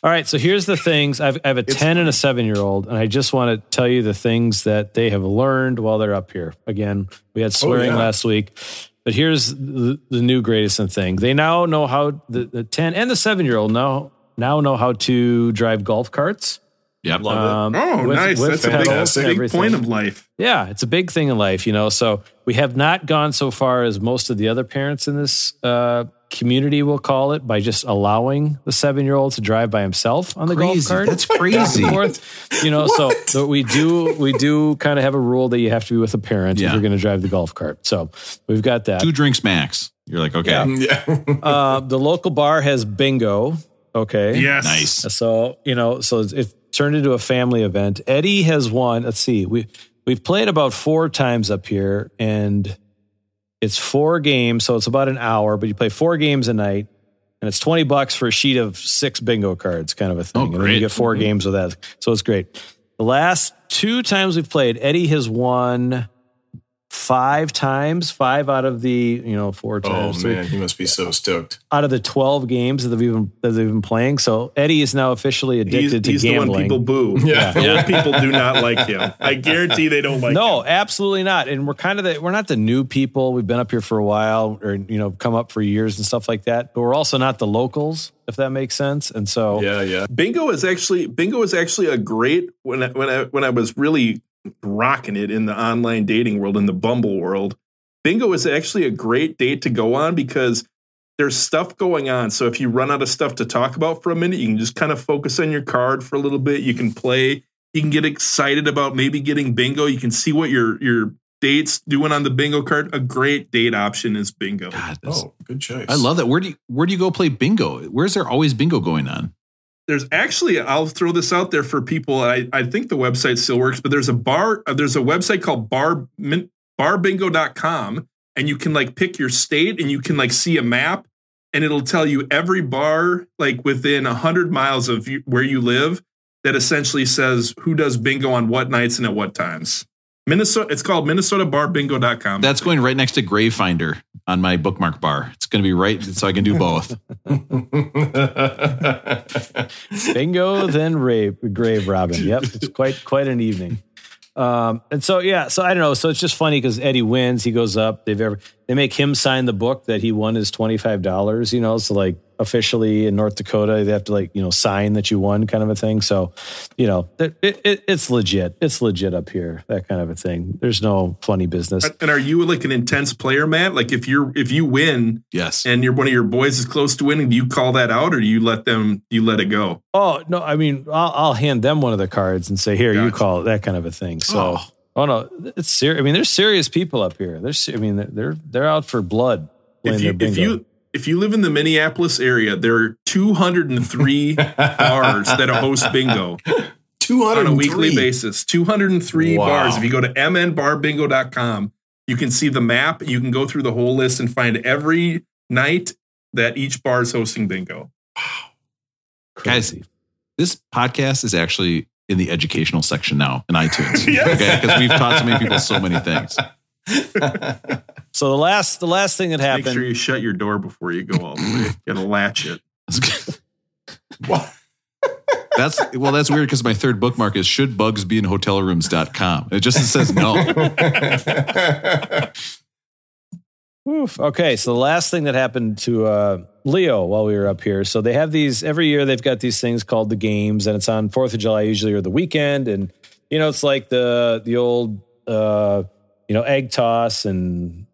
All right, so here's the things. I've, I have a 10 and a seven year old, and I just want to tell you the things that they have learned while they're up here. Again, we had swearing yeah. last week, but here's the, the new greatest thing. They now know how the, the 10 and the seven year old now now know how to drive golf carts. Yep. Um, Oh, with- nice. with That's a big, pedals big point of life. Yeah, it's a big thing in life, you know. So we have not gone so far as most of the other parents in this uh, community we'll call it by just allowing the seven year old to drive by himself on the golf cart. That's crazy. forth. You know, so, so we do we do kind of have a rule that you have to be with a parent Yeah. if you're going to drive the golf cart. So we've got that. Two drinks max. You're like, okay, Yeah. Yeah. Uh, the local bar has bingo. Okay. Yes. nice. So you know, so it turned into a family event. Eddie has won. Let's see, we we've played about four times up here, and it's four games, so it's about an hour. But you play four games a night, and it's twenty bucks for a sheet of six bingo cards, kind of a thing. Oh, and then you get 4 mm-hmm. games with that, so it's great. The last two times we've played, Eddie has won five times, five out of the you know four oh, times. Oh man, he must be so stoked. out of the 12 games that they've been that they've been playing. So Eddie is now officially He's, addicted he's to the one gambling. people boo. Yeah. The old people do not like him. I guarantee they don't like him. no, him. absolutely not. And we're kind of the we're not the new people. We've been up here for a while, or you know, come up for years and stuff like that. But we're also not the locals, if that makes sense. And so, Yeah, yeah. Bingo is actually bingo is actually a great when I, when I when I was really rocking it in the online dating world in the Bumble world. Bingo is actually a great date to go on because there's stuff going on. So if you run out of stuff to talk about for a minute, you can just kind of focus on your card for a little bit. You can play. You can get excited about maybe getting bingo. You can see what your your dates doing on the bingo card. A great date option is bingo. God, Oh, good choice. I love that. Where do you where do you go play bingo? Where's there always bingo going on? There's actually I'll throw this out there for people. I, I think the website still works, but there's a bar uh, there's a website called bar barbingo.com and you can like pick your state and you can like see a map and it'll tell you every bar like within 100 miles of where you live that essentially says who does bingo on what nights and at what times. Minnesota it's called minnesotarbarbingo.com. That's going right next to Gravefinder on my bookmark bar. It's going to be right, so I can do both. bingo, then rave, grave robin. Yep, it's quite quite an evening. Um, and so yeah, so I don't know. So it's just funny because Eddie wins. He goes up. They've ever they make him sign the book that he won his twenty five dollars. You know, so like officially in North Dakota, they have to like you know sign that you won, kind of a thing. So, you know, it, it, it's legit. It's legit up here. That kind of a thing. There's no funny business. and are you like an intense player, Matt? Like if you're if you win, Yes. and you're one of your boys is close to winning, do you call that out or do you let them you let it go? Oh no! I mean, I'll, I'll hand them one of the cards and say, "Here, you call it." That kind of a thing. So, Oh. oh, no, it's serious. I mean, there's serious people up here. There's, I mean, they're they're out for blood. If you if you if you live in the Minneapolis area, there are 203 bars that host bingo Two hundred on a weekly basis. 203 Wow. bars. If you go to mnbarbingo.com, you can see the map. You can go through the whole list and find every night that each bar is hosting bingo. Guys, Crazy. this podcast is actually in the educational section now in iTunes. Yes. Okay. Because we've taught so many people so many things. So the last the last thing that happened. Make sure you shut your door before you go all the way. You gotta latch it. That's well, that's weird because my third bookmark is should bugs be in hotelrooms.com. It just says no. Oof. Okay, so the last thing that happened to uh, Leo while we were up here. So they have these every year. They've got these things called the games, and it's on Fourth of July usually or the weekend. And you know, it's like the the old uh, you know, egg toss and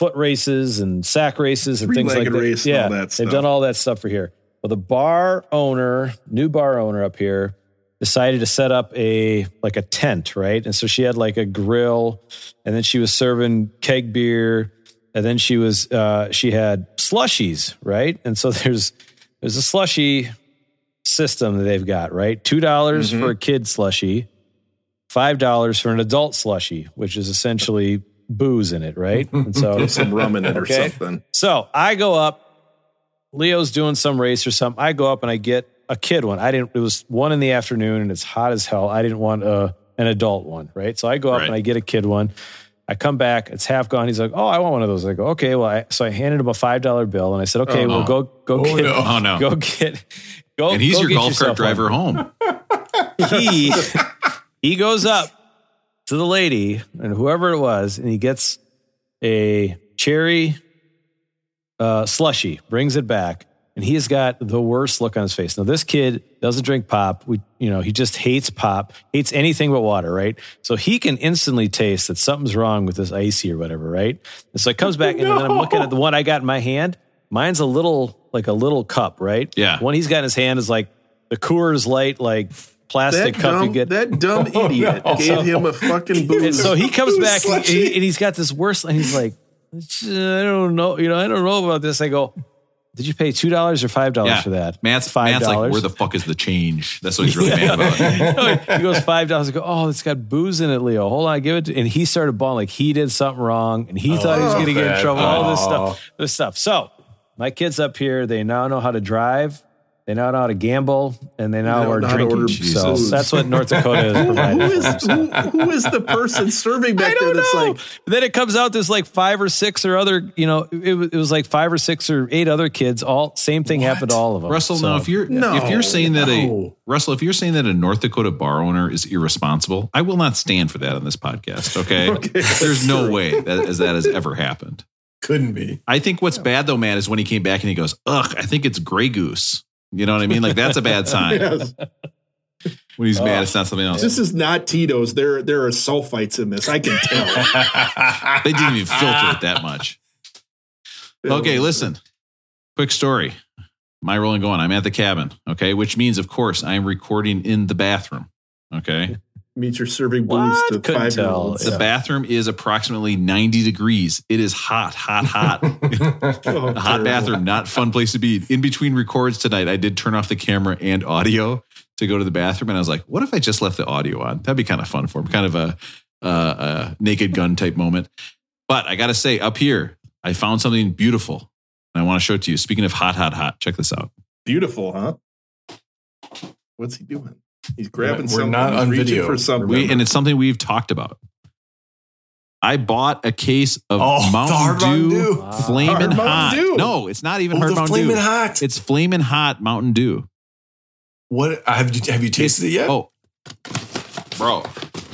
foot races and sack races and Three-legged things like race that. yeah, that they've done all that stuff for here. Well, the bar owner, new bar owner up here, decided to set up a like a tent, right? And so she had like a grill, and then she was serving keg beer, and then she was uh, she had slushies, right? And so there's there's a slushy system that they've got, right? Two dollars mm-hmm. for a kid slushie $5 for an adult slushy, which is essentially booze in it, right? And so some rum in it okay? or something. So I go up, Leo's doing some race or something. I go up and I get a kid one. I didn't, it was one in the afternoon and it's hot as hell. I didn't want a, an adult one, right? So I go up right. and I get a kid one. I come back, it's half gone. He's like, "Oh, I want one of those." I go, "Okay, well." I, so I handed him a five dollar bill, and I said, "Okay, oh, well, no. go go oh, get, no. Oh, no. go get, go." And he's go your golf cart driver one. home. he he goes up to the lady and whoever it was, and he gets a cherry uh, slushy, brings it back, and he has got the worst look on his face. Now, this kid doesn't drink pop. We, you know, he just hates pop, hates anything but water, right? So he can instantly taste that something's wrong with this icy or whatever, right? And so it comes back, and then I'm looking at the one I got in my hand. mine's a little like a little cup, right? Yeah. One he's got in his hand is like the Coors Light, like plastic That cup you dumb, get. that dumb oh, idiot oh, gave him a fucking and booze. so he comes back and, he, and he's got this worse. And he's like, I don't know, you know, I don't know about this. I go, did you pay two dollars or five dollars Yeah. for that? Matt's, five Matt's like, dollars. where the fuck is the change? That's what he's really mad about. he goes five dollars. I go, oh, it's got booze in it, Leo. Hold on, give it. To, and he started bawling like he did something wrong, and he oh, thought he was going to get in bad. trouble. All this stuff, this stuff. So my kids up here, they now know how to drive. They now know how to gamble, and they now They are know how to drinking. order So that's what North Dakota is who, providing. who for is who, who is the person serving back I there don't that's know. like then it comes out there's like five or six or other, you know, it, was- it was like five or six or eight other kids. All same thing happened to all of them. Russell, So- now if you're No, if you're saying that a. Russell, if you're saying that a North Dakota bar owner is irresponsible, I will not stand for that on this podcast. Okay, Okay, there's no true. way that as that has ever happened. Couldn't be. I think what's bad though, man, is when he came back and he goes, "Ugh, I think it's Grey Goose." You know what I mean? Like that's a bad sign. Yes. When he's mad, oh. it's not something else. This is not Tito's. There, there are sulfites in this. I can tell. They didn't even filter it that much. Okay, listen. Quick story. My rolling going. I'm at the cabin. Okay, which means, of course, I am recording in the bathroom. Okay. Means you're serving booze What? to Couldn't five year olds. The bathroom is approximately 90 degrees. It is hot, hot, hot. Oh, A hot bathroom, not fun place to be. In between records tonight, I did turn off the camera and audio to go to the bathroom, and I was like, "What if I just left the audio on? That'd be kind of fun for him, kind of a, uh, a naked gun type moment." But I got to say, up here, I found something beautiful, and I want to show it to you. Speaking of hot, hot, hot, check this out. Beautiful, huh? What's he doing? He's grabbing We're something. not on reaching video. for something. We, and it's something we've talked about. I bought a case of Oh, Mountain Dew, Mountain Dew. Wow. Flamin' Hard Hot. Dew. No, it's not even Oh, Hard Mountain flaming Dew. hot. It's Flamin' Hot Mountain Dew. what have you have you tasted it yet? Oh, bro,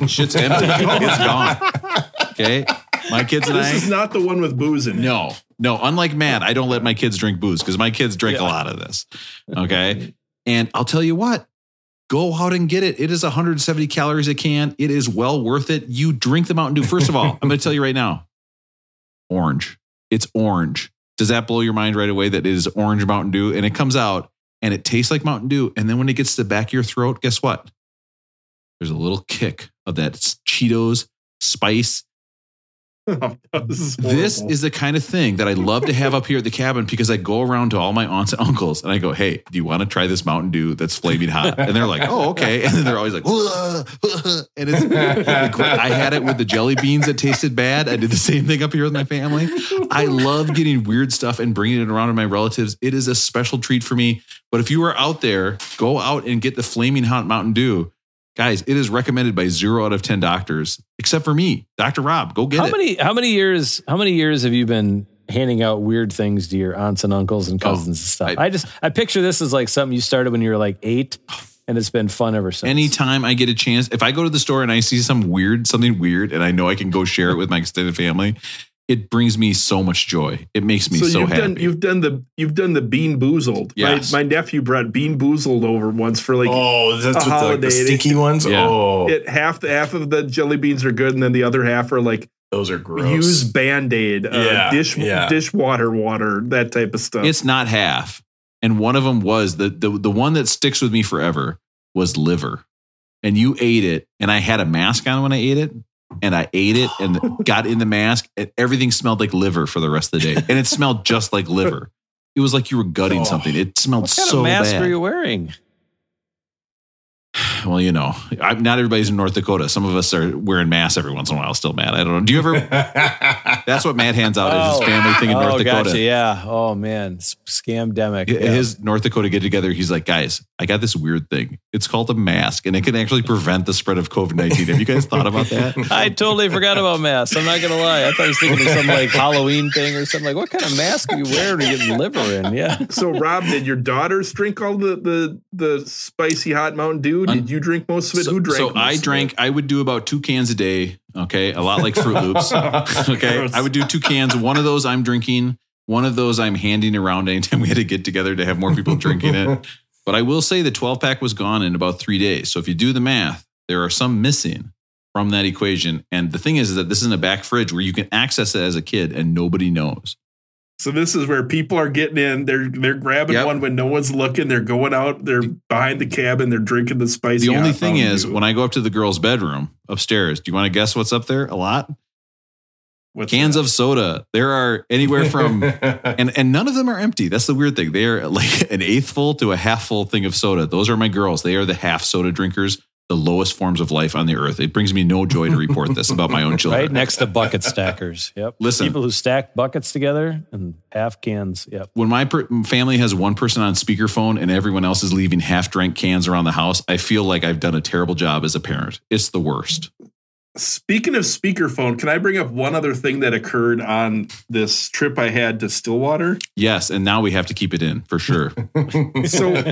shit's empty. it's gone. Okay, my kids and this I. is not the one with booze in it. No, no. Unlike Matt, I don't let my kids drink booze because my kids drink a lot of this. Okay, and I'll tell you what. Go out and get it. It is 170 calories a can. It is well worth it. You drink the Mountain Dew. First of all, I'm going to tell you right now orange. It's orange. Does that blow your mind right away that it is orange Mountain Dew? And it comes out and it tastes like Mountain Dew. And then when it gets to the back of your throat, guess what? There's a little kick of that Cheetos spice. this is This is the kind of thing that I love to have up here at the cabin because I go around to all my aunts and uncles and I go, Hey, do you want to try this Mountain Dew that's flaming hot? And they're like, Oh, okay. And then they're always like, "Whoa, whoa." and it's, I had it with the jelly beans that tasted bad. I did the same thing up here with my family. I love getting weird stuff and bringing it around to my relatives. It is a special treat for me. But if you are out there, go out and get the flaming hot Mountain Dew. Guys, it is recommended by zero out of 10 doctors, except for me, Dr. Rob. Go get how it. many how many years how many years have you been handing out weird things to your aunts and uncles and oh, cousins and stuff? I- I, just I picture this as like something you started when you were like eight, and it's been fun ever since. Anytime I get a chance, if I go to the store and I see some weird, something weird, and I know I can go share it with my extended family, it brings me so much joy. It makes me so, you've happy. done you've done the you've done the BeanBoozled. Yes. My, my nephew brought BeanBoozled over once for like Oh, that's a with the, like, holiday. the sticky ones. Yeah. Oh, it half the half of the jelly beans are good, and then the other half are like those are gross. use band aid, uh, Yeah, dish yeah. dishwater water, that type of stuff. it's not half. And one of them was the, the the one that sticks with me forever was liver. And you ate it, and I had a mask on when I ate it, and I ate it and got in the mask, and everything smelled like liver for the rest of the day. And it smelled just like liver. It was like you were gutting Oh. something. It smelled what kind so of mask bad. are you wearing? Well, you know, I, not everybody's in North Dakota. Some of us are wearing masks every once in a while. Still, Matt. I don't know. Do you ever? That's what Matt hands out as his family thing in oh, North oh, Dakota. Gotcha, yeah. Oh man, scamdemic. Yeah. His North Dakota get together. He's like, guys, I got this weird thing. It's called a mask, and it can actually prevent the spread of COVID nineteen. Have you guys thought about that? I totally forgot about masks. I'm not gonna lie. I thought I was thinking of some like Halloween thing or something. Like, what kind of mask are you wearing to get liver in? Yeah. so, Rob, did your daughters drink all the the the spicy hot Mountain Dew? Did you drink most of it? So, Who drank? so most I of it? drank. I would do about two cans a day. Okay, a lot like Froot Loops. Okay, I would do two cans. One of those I'm drinking. One of those I'm handing around anytime we had to get together to have more people drinking it. But I will say the 12 pack was gone in about three days. So if you do the math, there are some missing from that equation. And the thing is, is that this is in a back fridge where you can access it as a kid and nobody knows. So this is where people are getting in. They're they're grabbing Yep. one when no one's looking. They're going out. They're behind the cabin. They're drinking the spicy. The only thing is, Dew. when I go up to the girls' bedroom upstairs, do you want to guess what's up there? A lot What's cans that? of soda. There are anywhere from and and none of them are empty. That's the weird thing. They are like an eighth full to a half full thing of soda. Those are my girls. They are the half soda drinkers, the lowest forms of life on the earth. It brings me no joy to report this about my own children. Right next to bucket stackers. Yep. Listen. people who stack buckets together and half cans. Yep. When my per- family has one person on speakerphone and everyone else is leaving half drank cans around the house, I feel like I've done a terrible job as a parent. It's the worst. Speaking of speakerphone, can I bring up one other thing that occurred on this trip I had to Stillwater? Yes, and now we have to keep it in for sure. So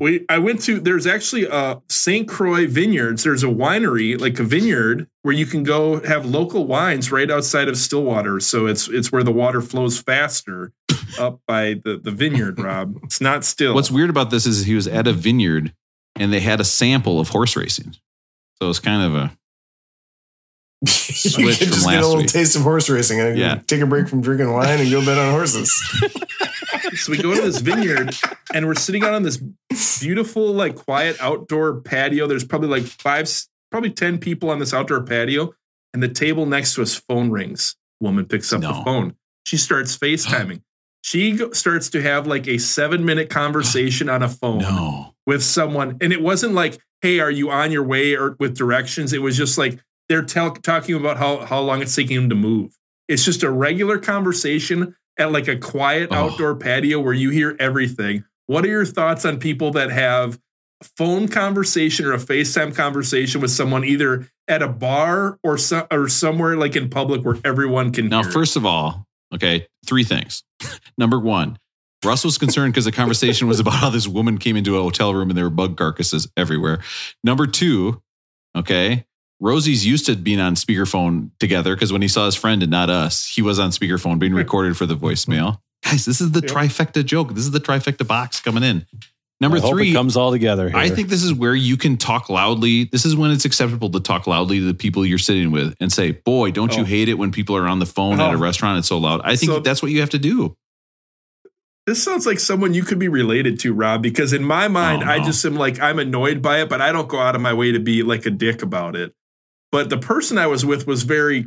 we I went to there's actually a St. Croix Vineyards. There's a winery, like a vineyard, where you can go have local wines right outside of Stillwater. So it's it's where the water flows faster up by the, the vineyard, Rob. It's not still. What's weird about this is he was at a vineyard and they had a sample of horse racing. So it's kind of a you can just get a little week. taste of horse racing and Yeah. take a break from drinking wine and go bet on horses. so we go to this vineyard and we're sitting out on this beautiful like quiet outdoor patio there's probably like five probably 10 people on this outdoor patio and the table next to us phone rings woman picks up the phone she starts facetiming she go- starts to have like a seven minute conversation on a phone no. with someone and it wasn't like hey are you on your way or with directions it was just like they're tell, talking about how, how long it's taking them to move it's just a regular conversation at like a quiet Oh. outdoor patio where you hear everything what are your thoughts on people that have a phone conversation or a facetime conversation with someone either at a bar or so, or somewhere like in public where everyone can Now, it? first of all, okay, three things. Number one, Russ was concerned because the conversation was about how this woman came into a hotel room and there were bug carcasses everywhere. Number two, okay, Rosie's used to being on speakerphone together because when he saw his friend and not us, he was on speakerphone being recorded for the voicemail. Guys, this is the Yep. trifecta joke. This is the trifecta box coming in. Number I hope three, it comes all together. Here. I think this is where you can talk loudly. This is when it's acceptable to talk loudly to the people you're sitting with and say, "Boy, don't you Oh. hate it when people are on the phone at a Oh. restaurant? It's so loud." I think So- that's what you have to do. This sounds like someone you could be related to, Rob, because in my mind, Oh, I just am like, I'm annoyed by it, but I don't go out of my way to be like a dick about it. But the person I was with was very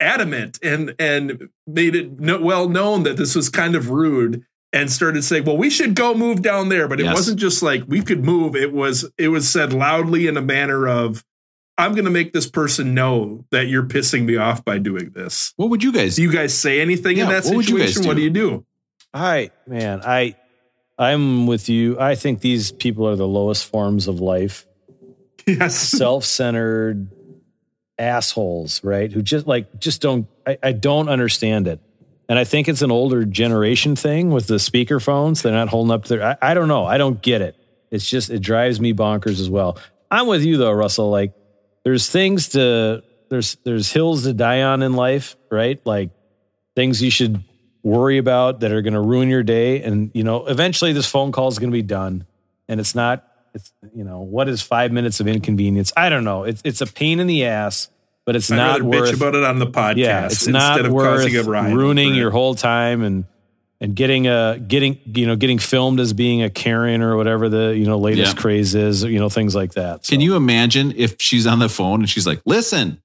adamant and and made it no, well known that this was kind of rude and started saying, "Well, we should go move down there." But it Yes. wasn't just like we could move. It was it was said loudly in a manner of, "I'm going to make this person know that you're pissing me off by doing this." What would you guys Do you guys say anything in that what would you situation? guys What do? do you do? I man, I I'm with you. I think these people are the lowest forms of life. Yes. Self-centered assholes, right? Who just like just don't I, I don't understand it. And I think it's an older generation thing with the speaker phones. They're not holding up their I, I don't know. I don't get it. It's just it drives me bonkers as well. I'm with you though, Russell. Like there's things to there's there's hills to die on in life, right? Like things you should worry about that are going to ruin your day and you know eventually this phone call is going to be done and it's not it's you know what is 5 minutes of inconvenience i don't know it's it's a pain in the ass but it's I'd not rather worth bitch about it on the podcast yeah it's instead not of worth causing a ruining your whole time and and getting a getting you know getting filmed as being a Karen or whatever the you know latest Yeah. craze is you know things like that Can you imagine if she's on the phone and she's like, "Listen,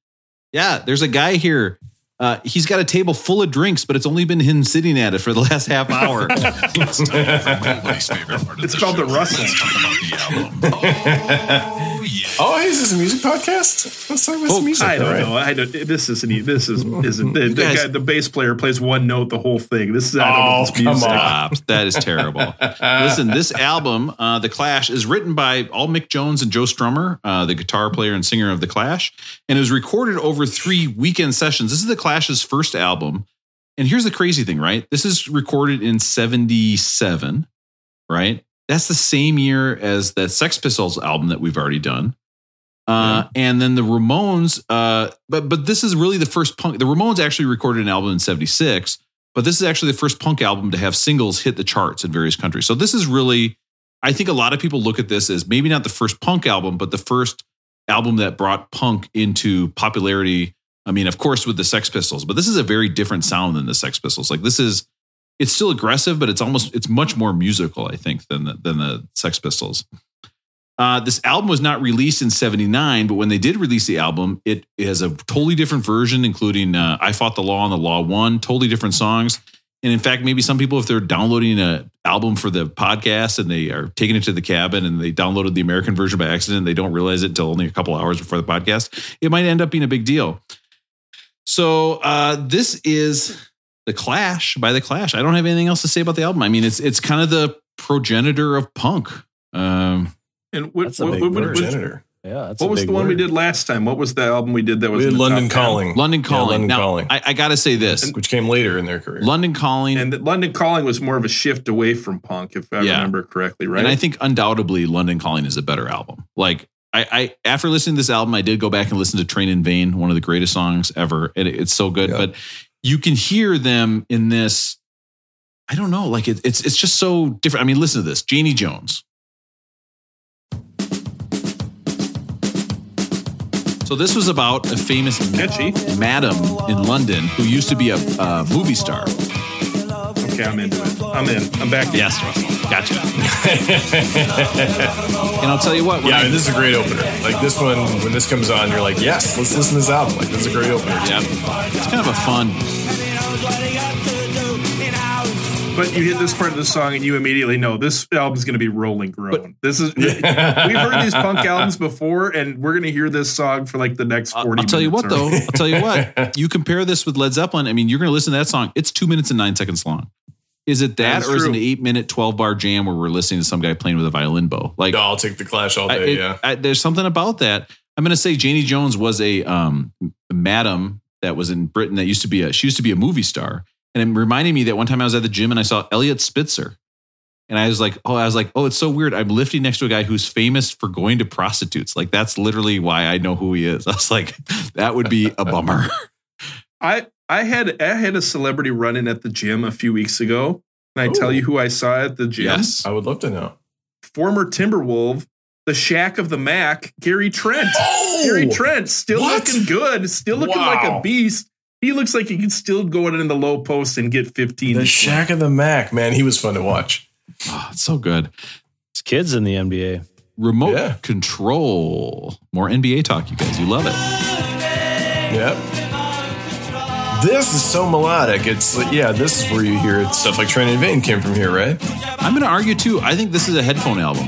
yeah, there's a guy here. Uh, he's got a table full of drinks, but it's only been him sitting at it for the last half hour." It's time for nobody's favorite part of It's the called show. the Russell. Let's talk about the album. Oh, yeah. Oh, hey, is this a music podcast? Let's talk about some music. I don't all right. know. I don't. This isn't. This is isn't. The, the, guys- guy, the bass player plays one note the whole thing. This is. I don't know Oh, if it's come music. on. That is terrible. Listen, this album, uh, The Clash, is written by all Mick Jones and Joe Strummer, uh, the guitar player and singer of The Clash, and it was recorded over three weekend sessions. This is The Clash's first album. And here's the crazy thing, right? This is recorded in 77, right? That's the same year as that Sex Pistols album that we've already done. Uh, and then the Ramones, uh, but but this is really the first punk. The Ramones actually recorded an album in '76, but this is actually the first punk album to have singles hit the charts in various countries. So this is really, I think a lot of people look at this as maybe not the first punk album, but the first album that brought punk into popularity I mean, of course, with the Sex Pistols, but this is a very different sound than the Sex Pistols. Like this is, it's still aggressive, but it's almost, it's much more musical, I think, than the, than the Sex Pistols. Uh, this album was not released in 79, but when they did release the album, it, it has a totally different version, including uh, I Fought the Law and the Law Won, totally different songs. And in fact, maybe some people, if they're downloading an album for the podcast and they are taking it to the cabin and they downloaded the American version by accident, they don't realize it until only a couple hours before the podcast, it might end up being a big deal. So uh, this is the Clash by the Clash. I don't have anything else to say about the album. I mean, it's it's kind of the progenitor of punk. Um, And what, That's a what, big what, what, word. what, Yeah, that's what a was big the one we did last time? What was the album we did that was We had in London top 10? Calling. London Yeah, Calling. London now, Calling. I, I got to say this: which came later in their career. London Calling, And the London Calling was more of a shift away from punk, if I Yeah. remember correctly, right? And I think undoubtedly London Calling is a better album. Like I, I after listening to this album, I did go back and listen to Train in Vain, one of the greatest songs ever. And it, it's so good. Yeah. But you can hear them in this. I don't know, like it, it's it's just so different. I mean, listen to this. Janie Jones. So this was about a famous Catchy. madam in London who used to be a, a movie star. Okay, I'm into it. I'm in. I'm back. in. Yes, Russell. Gotcha. and I'll tell you what. Yeah, I I- mean, this is a great opener. Like this one, when this comes on, you're like, yes, let's listen to this album. Like this is a great opener. Yeah, it's kind of a fun. But you hit this part of the song and you immediately know this album's going to be Rolling Groan. this is we've heard these punk albums before, and we're going to hear this song for like the next I'll, forty. I'll tell you what, minutes, though. I'll tell you what. You compare this with Led Zeppelin. I mean, you're going to listen to that song. It's two minutes and nine seconds long. Is it that, That's or is it an eight minute, twelve bar jam where we're listening to some guy playing with a violin bow? Like, No, I'll take the Clash all I- day. it- yeah. I- there's something about that. I'm going to say Janie Jones was a um, madam that was in Britain that used to be a she used to be a movie star, and it reminded me that one time I was at the gym and I saw Eliot Spitzer, and I was like, oh, I was like, oh, it's so weird. I'm lifting next to a guy who's famous for going to prostitutes. Like that's literally why I know who he is. I was like, that would be a bummer. I I had I had a celebrity run in at the gym a few weeks ago. Can I tell you who I saw at the gym? yes. I would love to know. Former Timberwolf, the Shaq of the MAC, Gary Trent. Oh, Gary Trent, still What? looking good, still looking like a beast. He looks like he can still go in the low post and get 15. the Shaq of the MAC, man, he was fun to watch. Oh, it's so good. It's kids in the NBA. Remote Yeah. control. More NBA talk, you guys. You love it. Yep. This is so melodic. It's like, yeah, this is where you hear it. Stuff like Train in Vain came from here, right? I'm going to argue too. I think this is a headphone album.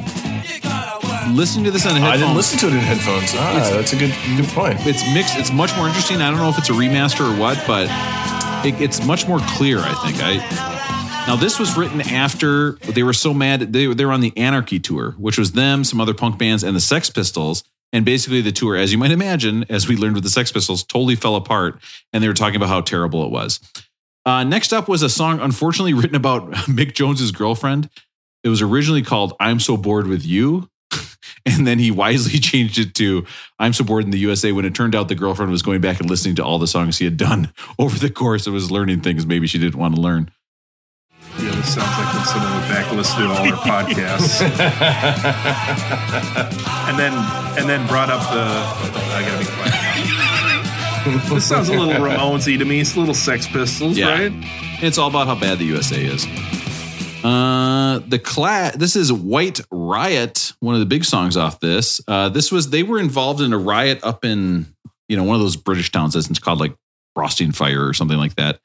Listening to this on a headphone. I didn't listen to it in headphones. Ah, It's- that's a good good point. it's mixed. It's much more interesting. I don't know if it's a remaster or what, but it, it's much more clear. I think. I now this was written after they were so mad. They they were on the Anarchy tour, which was them, some other punk bands, and the Sex Pistols. And basically, the tour, as you might imagine, as we learned with the Sex Pistols, totally fell apart. And they were talking about how terrible it was. Uh, next up was a song, unfortunately, written about Mick Jones's girlfriend. It was originally called "I'm So Bored with You." And then he wisely changed it to I'm so bored in the USA when it turned out the girlfriend was going back and listening to all the songs he had done over the course and was learning things maybe she didn't want to learn. This sounds like when someone went back and listened to all our podcasts. and then and then brought up the I gotta be quiet. this sounds a little Ramonesy to me. It's a little Sex Pistols, Yeah. right? It's all about how bad the USA is. Uh, the class. This is White Riot, one of the big songs off this. Uh, this was they were involved in a riot up in you know one of those British towns. It's called like Frosting Fire or something like that.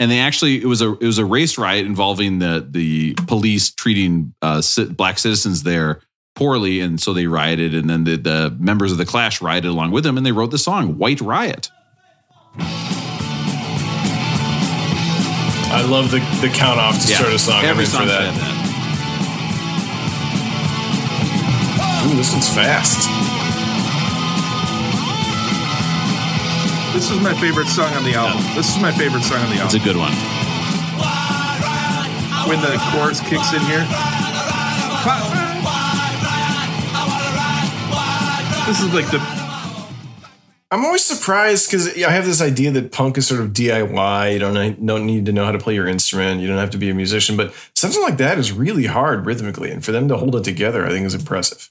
And they actually it was a it was a race riot involving the the police treating uh, black citizens there poorly, and so they rioted. And then the the members of the Clash rioted along with them, and they wrote the song White Riot. I love the, the count off to start a song. Every song for that. that. Ooh, this one's fast. This is my favorite song on the album. This is my favorite song on the album. It's a good one. when the chorus kicks in here. This is like the I'm always surprised because I have this idea that punk is sort of DIY. You don't don't need to know how to play your instrument. You don't have to be a musician, but something like that is really hard rhythmically, and for them to hold it together, I think is impressive.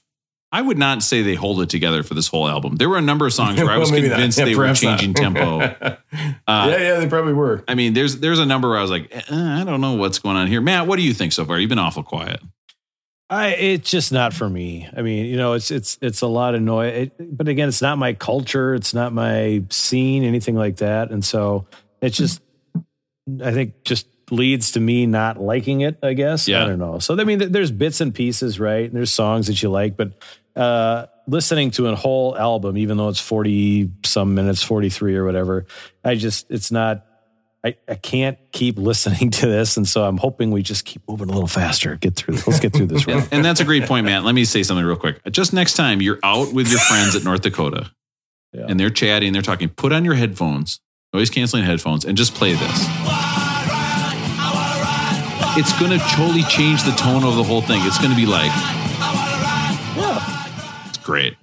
I would not say they hold it together for this whole album. There were a number of songs where I was convinced Yeah, they were changing tempo. Uh, yeah, yeah, they probably were. I mean, there's there's a number where I was like, eh, I don't know what's going on here. Matt, what do you think so far? You've been awful quiet. I it's just not for me. I mean, you know, it's it's it's a lot of noise. It, but again, it's not my culture. It's not my scene, anything like that. And so it's just, I think, just leads to me not liking it. I guess. Yeah. I don't know. So I mean, there's bits and pieces, right? And there's songs that you like, but uh, listening to a whole album, even though it's forty some minutes, forty three or whatever, I just it's not. I, I can't keep listening to this, and so I'm hoping we just keep moving a little faster. Get through. this. Let's get through this. Yeah, and that's a great point, Matt. Let me say something real quick. Just next time you're out with your friends at North Dakota Yeah. and they're chatting, they're talking, put on your headphones, noise canceling headphones, and just play this. It's going to totally change the tone of the whole thing. It's going to be like, great.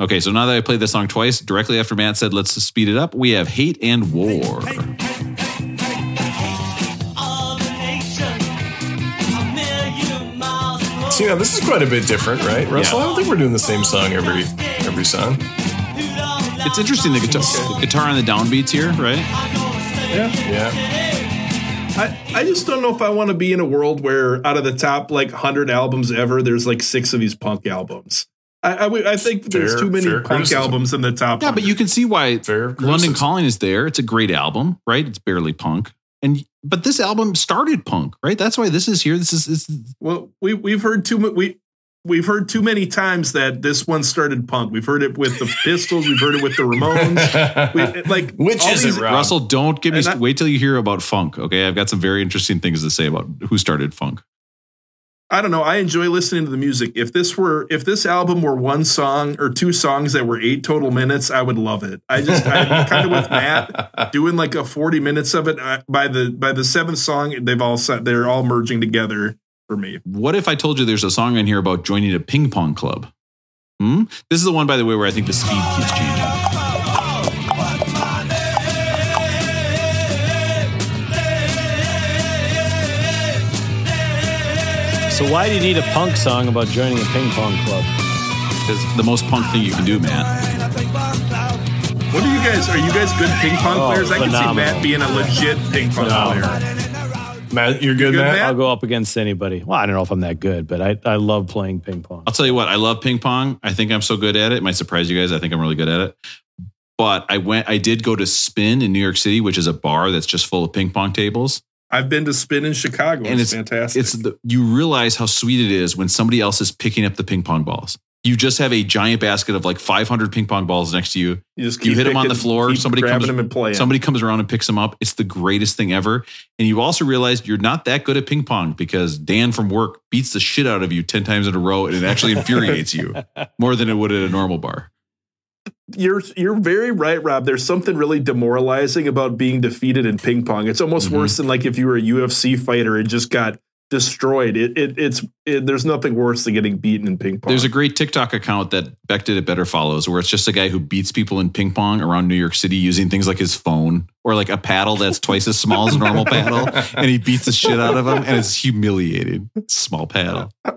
Okay, so now that I played this song twice, directly after Matt said, let's speed it up, we have Hate and War. So, you know, this is quite a bit different, right, Russell? I don't think we're doing the same song every every song. It's interesting the guitar, the guitar on the downbeats here, right? Yeah, yeah. I, I just don't know if I want to be in a world where out of the top like hundred albums ever, there's like six of these punk albums. I I, I think there's Fair- too many punk criticism. albums in the top. Yeah, but you can see why Fair London criticism. Calling is there. It's a great album, right? It's barely punk. And but this album started punk, right? That's why this is here. This is it's, Well, we we've heard too mu- we we've heard too many times that this one started punk. We've heard it with the Pistols. We've heard it with the Ramones. We, like Which is these- it, Rob? Russell. Don't give me. I- wait till you hear about funk. Okay, I've got some very interesting things to say about who started funk. I don't know. I enjoy listening to the music. If this were if this album were one song or two songs that were eight total minutes, I would love it. I just I'm kind of with Matt doing like a 40 minutes of it. By the by the seventh song, they've all they're all merging together for me. What if I told you there's a song on here about joining a ping pong club? Hmm? This is the one, by the way, where I think the speed keeps changing. So why do you need a punk song about joining a ping pong club? It's the most punk thing you can do, man. What are you guys? Are you guys good ping pong Oh, players? I can see phenomenal. Matt being a legit ping pong Phenomenal. player. Matt, you're good, good, Matt? Matt? I'll go up against anybody. Well, I don't know if I'm that good, but I, I love playing ping pong. I'll tell you what, I love ping pong. I think I'm so good at it. It might surprise you guys. I think I'm really good at it. But I went, I did go to Spin in New York City, which is a bar that's just full of ping pong tables. I've been to Spin in Chicago. And it's, it's- fantastic. It's the, you realize how sweet it is when somebody else is picking up the ping pong balls. You just have a giant basket of like 500 ping pong balls next to you. you just You hit them on the floor. Somebody comes, them and playing. somebody comes around and picks them up. It's the greatest thing ever. And you also realize you're not that good at ping pong because Dan from work beats the shit out of you 10 times in a row and it actually infuriates you more than it would at a normal bar. You're you're very right, Rob. There's something really demoralizing about being defeated in ping pong. It's almost Mhm. worse than like if you were a UFC fighter and just got destroyed. It, it it's it, there's nothing worse than getting beaten in ping pong. There's a great TikTok account that Beck did it better follows, where it's just a guy who beats people in ping pong around New York City using things like his phone or like a paddle that's twice as small as a normal paddle, and he beats the shit out of them, and it's humiliating. Small paddle.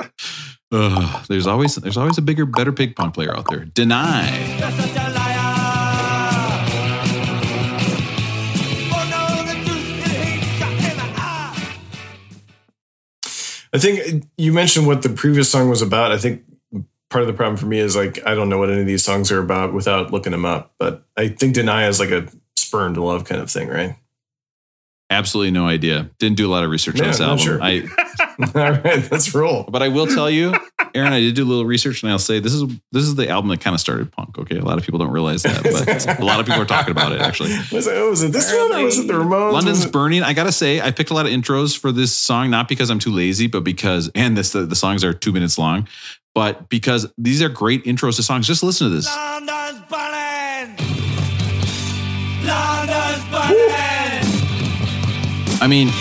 Ugh, there's always there's always a bigger, better ping pong player out there. Deny. I think you mentioned what the previous song was about. I think part of the problem for me is like I don't know what any of these songs are about without looking them up. But I think "Deny" is like a spurn to love kind of thing, right? Absolutely no idea. Didn't do a lot of research Yeah, on this not album. sure. I, All right, let's roll. but I will tell you, Aaron, I did do a little research, and I'll say this is this is the album that kind of started punk. Okay, a lot of people don't realize that, but a lot of people are talking about it actually. Was it, oh, was it this one or was it the Ramones? London's Burning. I gotta say, I picked a lot of intros for this song, not because I'm too lazy, but because and this the, the songs are two minutes long, but because these are great intros to songs. Just listen to this. I mean,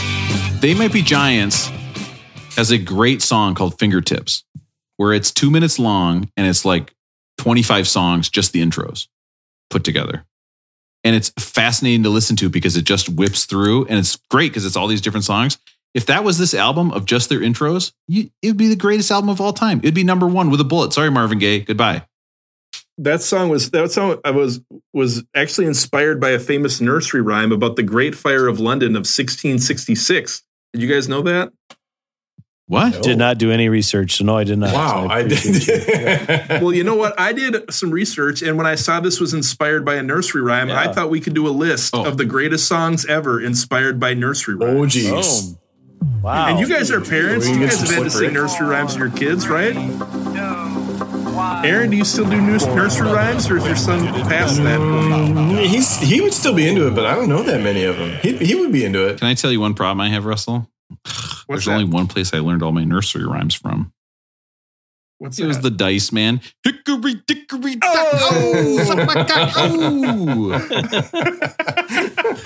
they might be giants has a great song called Fingertips, where it's two minutes long and it's like 25 songs, just the intros put together. And it's fascinating to listen to because it just whips through and it's great because it's all these different songs. If that was this album of just their intros, you, it would be the greatest album of all time. It'd be number one with a bullet. Sorry, Marvin Gaye. Goodbye. That song was that song I was was actually inspired by a famous nursery rhyme about the Great Fire of London of 1666. Did you guys know that? What? Did not do any research, so no, I did not. Wow, So I appreciate you. did. well, you know what? I did some research, and when I saw this was inspired by a nursery rhyme, I thought we could do a list Oh. of the greatest songs ever inspired by nursery oh, rhymes. oh, geez. Boom. Wow. And you guys are parents. You guys have had to sing nursery rhymes to your kids, right? Aaron, do you still do nurs- nursery rhymes, or is your son past that? Mm, He's he would still be into it, but I don't know that many of them. He, he would be into it. Can I tell you one problem I have, Russell? What's There's that? only one place I learned all my nursery rhymes from. What's It was the Dice Man. Hickory dickory dock. Oh, my cock. Oh.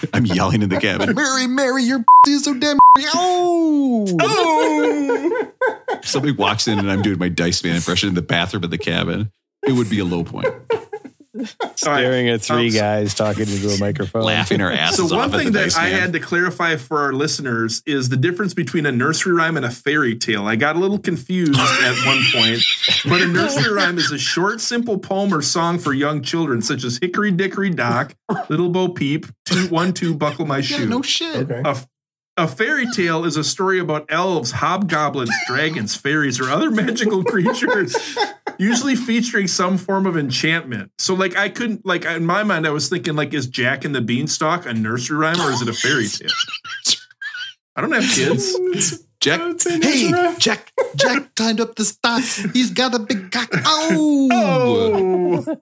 I'm yelling in the cabin. Mary, Mary, your is so damn. Oh. Somebody walks in and I'm doing my Dice Man impression in the bathroom of the cabin. It would be a low point. staring at three Um, guys talking into a microphone. Laughing our asses So one off at thing the that Dice I Man. had to clarify for our listeners is the difference between a nursery rhyme and a fairy tale. I got a little confused at one point, but a nursery rhyme is a short, simple poem or song for young children, such as Hickory Dickory Dock, Little Bo Peep, Two One Two Buckle My Shoe. yeah, no shit. Okay. A, a fairy tale is a story about elves, hobgoblins, dragons, fairies, or other magical creatures, usually featuring some form of enchantment. So, like, I couldn't, like, in my mind, I was thinking, like, is Jack and the Beanstalk a nursery rhyme or is it a fairy tale? I don't have kids. Jack, I would say hey, nursery. Jack, Jack tied up the stock. He's got a big cock. Oh. Oh.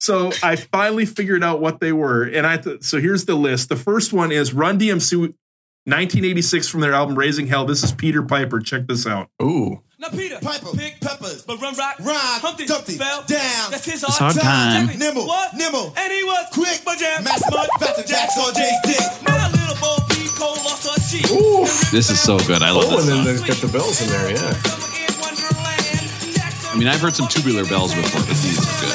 So I finally figured out what they were, and I th- so here's the list. The first one is Run DMC 1986 from their album Raising Hell. This is Peter Piper. Check this out. Ooh. Now Peter, Piper. pick peppers, but run rock, Rhyme, Humpty, Dumpty, fell down. That's his It's hard hard time. Exactly. Nimble, what? nimble. and he was Quick, but jam, Mass Mud, Faster Jacks on Jay's dick. My little Bo Peep Cole lost her sheep. Ooh. This is so good. I love Oh, this and then song. there's got the bells in there. Yeah. I mean, I've heard some tubular bells before, but these are good.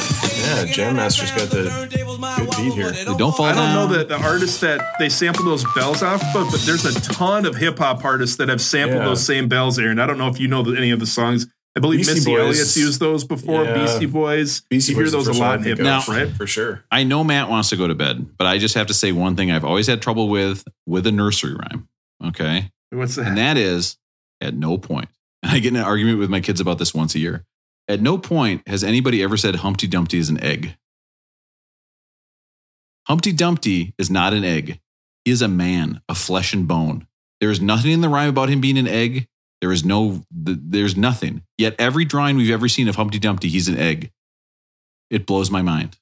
Yeah. Jam Master's got the good beat here. They don't fall I don't know down. the, the artists that they sample those bells off, but, but there's a ton of hip hop artists that have sampled Yeah. those same bells, Aaron. I don't know if you know the- any of the songs. I believe Beastie Missy Boys. Elliott's used those before. Yeah. Beastie Boys. Beastie you hear Boys those a lot in hip hop, of. right? For sure. I know Matt wants to go to bed, but I just have to say one thing I've always had trouble with with a nursery rhyme. Okay. What's that? And that is at no point, and I get in an argument with my kids about this once a year. At no point has anybody ever said Humpty Dumpty is an egg. Humpty Dumpty is not an egg. He is a man of flesh and bone. There is nothing in the rhyme about him being an egg. There is no, there's nothing. Yet every drawing we've ever seen of Humpty Dumpty, he's an egg. It blows my mind.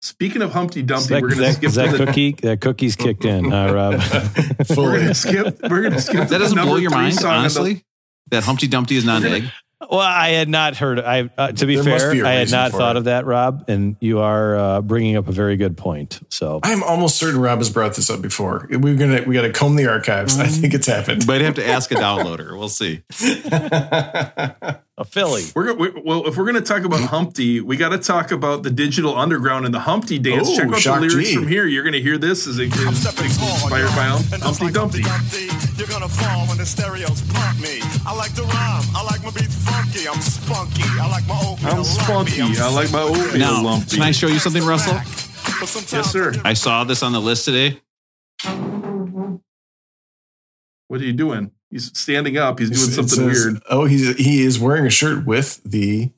Speaking of Humpty Dumpty, that, we're going to skip that the cookie? That cookie's kicked in, huh, Rob? We're gonna skip. We're gonna skip. That doesn't blow your mind, song on the- honestly. That Humpty Dumpty is not an egg. Well, I had not heard. I uh, to be There fair, be a I had not thought it. of that, Rob. And you are uh, bringing up a very good point. So I'm almost certain Rob has brought this up before. We're gonna we got to comb the archives. I think it's happened. Might have to ask a downloader. We'll see. a Philly. We're we, well, if we're going to talk about Humpty, we got to talk about the digital underground and the Humpty dance. Oh, Check out Shock the lyrics G. from here. You're going to hear this as it is inspired by Hum- Humpty Dumpty. You're gonna fall when the stereos pump me. I like the rhyme. I like my beats funky. I'm spunky. I like my oatmeal I'm spunky. lumpy. I like my oatmeal Now, lumpy. can I show you something, Russell? Yes, sir. I saw this on the list today. What are you doing? He's standing up. He's doing It something says- weird. Oh, he's he is wearing a shirt with the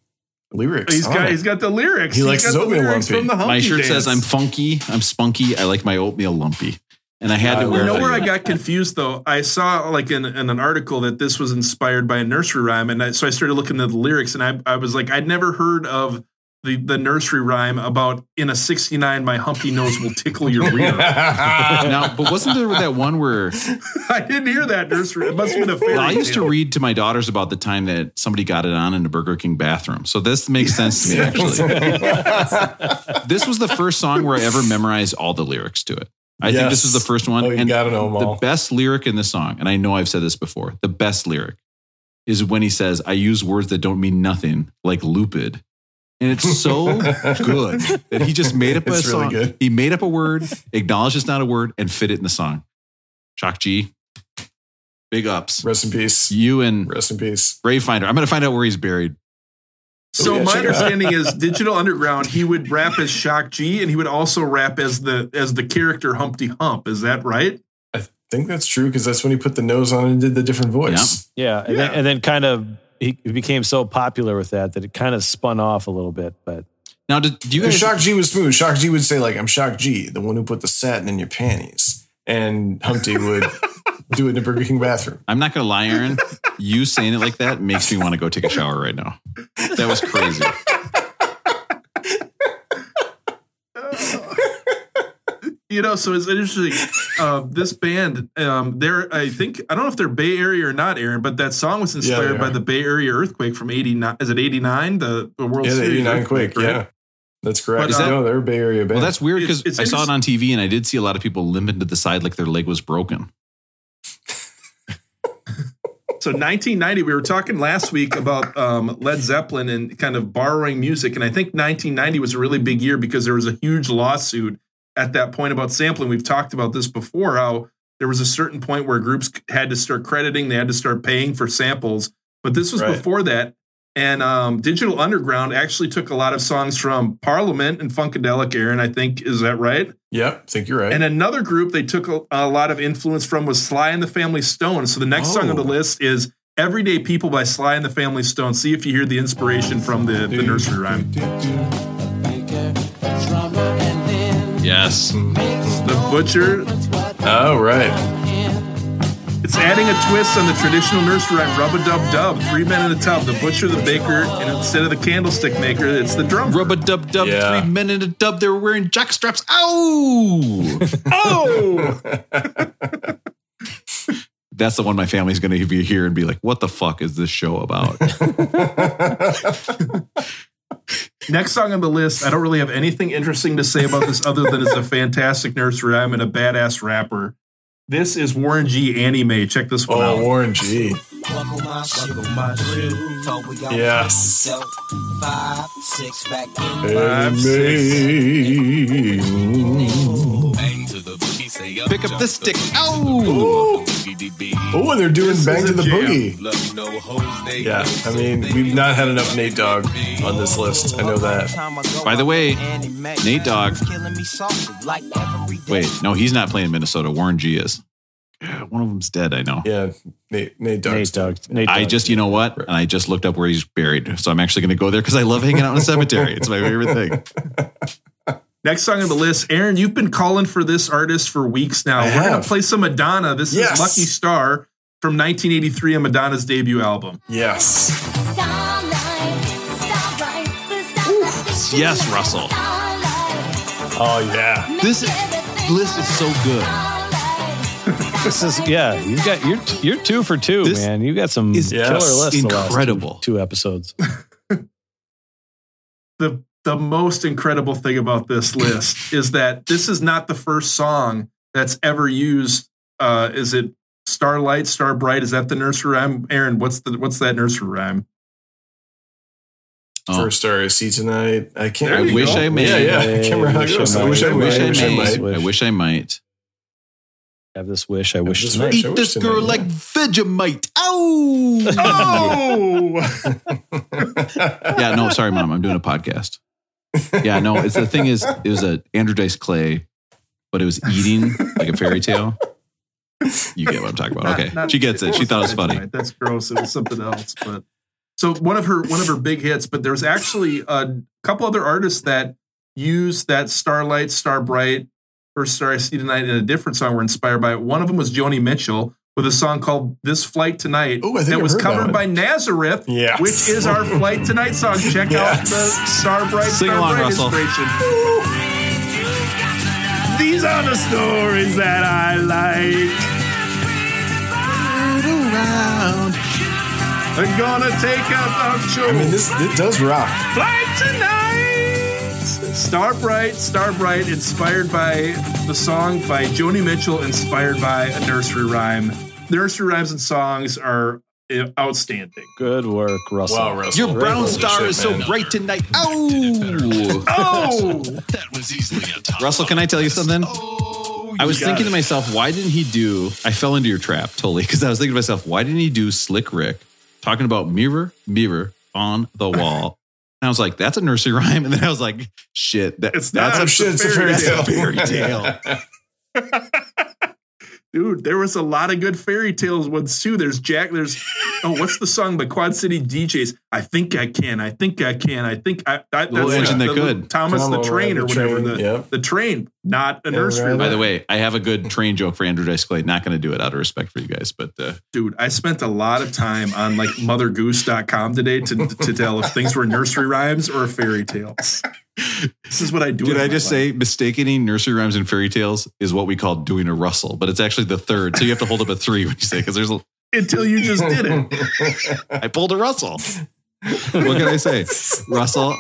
lyrics. He's on got it. he's got the lyrics. He He's likes got his the oatmeal lyrics lumpy. from the Humpty My shirt dance. says I'm funky, I'm spunky, I like my oatmeal lumpy. And I had I to uh, wear You know where I got confused though? I saw like in, in an article that this was inspired by a nursery rhyme, and I, so I started looking at the lyrics, and I, I was like, I'd never heard of the, the nursery rhyme about in a '69, my humpy nose will tickle your rear. now, but wasn't there that one where I didn't hear that nursery. It must have been a fairy well, I used to read to my daughters about the time that somebody got it on in a Burger King bathroom. So this makes sense to me actually. this was the first song where I ever memorized all the lyrics to it. I think this is the first one. Oh, you and gotta know 'em the all. best lyric in the song, and I know I've said this before, the best lyric is when he says, I use words that don't mean nothing, like lupid. And it's so good that he just made up a It's really song. good. He made up a word, acknowledged it's not a word, and fit it in the song. Shock G. Big ups. Rest in peace. You and Rest in peace. Grave Finder. I'm going to find out where he's buried. So oh, yeah, my check out. understanding is Digital Underground. He would rap as Shock G, and he would also rap as the as the character Humpty Hump. Is that right? I think that's true because that's when he put the nose on and did the different voice. Yeah, and, Then, and then kind of he he became so popular with that that it kind of spun off a little bit. But Now, did, do you Because guys? Shock G was smooth. Shock G would say like, "I'm Shock G, the one who put the satin in your panties," and Humpty would do it in the Burger King bathroom. I'm not going to lie, Aaron. You saying it like that makes me want to go take a shower right now. That was crazy. You know, so it's interesting. Uh, this band, um, they're I think I don't know if they're Bay Area or not, Aaron, but that song was inspired they by the Bay Area earthquake from '89. Is it '89? The, the World Yeah, the Series 89 earthquake, quick. right? Yeah, that's correct. But, uh, no, they're a Bay Area band. Well, that's weird because it's I saw it on TV and I did see a lot of people limping to the side like their leg was broken. So 1990, we were talking last week about um, Led Zeppelin and kind of borrowing music, and I think 1990 was a really big year because there was a huge lawsuit at that point about sampling. We've talked about this before. How there was a certain point where groups had to start crediting, they had to start paying for samples, but this was Right. before that. And um, Digital Underground actually took a lot of songs from Parliament and Funkadelic. Aaron, I think, is that right? Yeah, I think you're right. And another group they took a, a lot of influence from was Sly and the Family Stone. So the next song on the Oh. list is Everyday People by Sly and the Family Stone. See if you hear the inspiration from the, the nursery rhyme. Yes. The Butcher, oh, right. it's adding a twist on the traditional nursery rhyme, Rub a Dub Dub, three men in a tub, the butcher, the baker, and instead of the candlestick maker, it's the drummer. Rub a dub dub. Yeah. Three men in a dub. They were wearing jock straps. Ow! Oh! That's the one my family's going to be here and be like, "What the fuck is this show about?" Next song on the list, I don't really have anything interesting to say about this other than it's a fantastic nursery rhyme and a badass rapper. This is Warren G. Annie Mae. Check this one Oh, out. Warren G. Yes. Five, six back in. Five, Bang Pick up the stick. boogie, Ow! boogie, dee, bee. Oh, they're doing This Bang to the jam. Boogie. Love you know hoes, Yeah, I mean, we've not had enough Nate Dogg on this list. I know that. By the way, Nate Dogg. Wait, no, he's not playing Minnesota. Warren G is. Yeah, one of them's dead. I know. Yeah, Nate, Nate Dogg. Nate Dogg, Nate I just, you know what? And I just looked up where he's buried. So I'm actually going to go there because I love hanging out in a cemetery. It's my favorite thing. Next song on the list, Aaron, you've been calling for this artist for weeks now. I We're gonna play some Madonna. This Yes. is Lucky Star from 1983 on Madonna's debut album. Yes. Yes, Russell. Oh yeah. This is, list is so good. This is yeah. You got you're you're two for two, This man. You got some is killer lists. the last incredible. two, two episodes. The the most incredible thing about this list is that this is not the first song that's ever used. Uh, is it Starlight, Star Bright? Is that the nursery rhyme? Aaron, what's the what's that nursery rhyme? Oh. First star I see tonight. I can't. I wish go. I may. Yeah, yeah. I can't remember how it Wish I goes. I might. wish I I might. wish I wish I may. might. I wish I might. have this wish. I wish this tonight. Eat this tonight, girl yeah. like Vegemite. Ow! Oh, yeah, no, sorry, mom. I'm doing a podcast. Yeah, no, it's the thing is, it was a Andrew Dice Clay, but it was eating like a fairy tale. You get what I'm talking about. Not- Okay. not- she gets it. She thought it was funny. right. That's gross. It was something else. But so one of her one of her big hits. But there's actually a couple other artists that use that Starlight, Star Bright, or Star I See Tonight in a different song. Were inspired by it. One of them was Joni Mitchell with a song called "This Flight Tonight" Oh, I think that I've was heard that covered one. by Nazareth, Yes. which is our "Flight Tonight" song. Check out the Star Bright, Sing Star along, Bright Russell. inspiration. These are the stories that I like. I'm gonna take up our show. I mean, this it does rock. Flight tonight. Star Bright, Star Bright, inspired by the song by Joni Mitchell, inspired by a nursery rhyme. Nursery rhymes and songs are uh, outstanding. Good work, Russell. Wow, Russell. Your brown Holy star shit, is so man. bright tonight. Ow! Oh, That was easily a top. Russell, can I tell you something? Oh, I was thinking it. to myself, why didn't he do? I fell into your trap totally because I was thinking to myself, why didn't he do Slick Rick talking about mirror, mirror on the wall? And I was like, that's a nursery rhyme. And then I was like, shit, that, It's that's not. a shit, it's a fairy that's a tale. fairy tale. Dude, there was a lot of good fairy tales ones too. There's Jack. There's oh, what's the song by Quad City DJs? I think I can. I think I can. I think I. I Little that's engine the- that the- could. Thomas Come the on, train the or whatever. train, The yep. the train, not a nursery. right. By the way, I have a good train joke for Andrew Dice Clay. Not going to do it out of respect for you guys, but uh, dude, I spent a lot of time on like mothergoose.com today to to tell if things were nursery rhymes or fairy tales. This is what I do. did I just life. say mistaking nursery rhymes and fairy tales is what we call doing a Russell, but it's actually the third. So you have to hold up a three when you say because there's a until you just did it? I pulled a Russell. What can I say? Russell,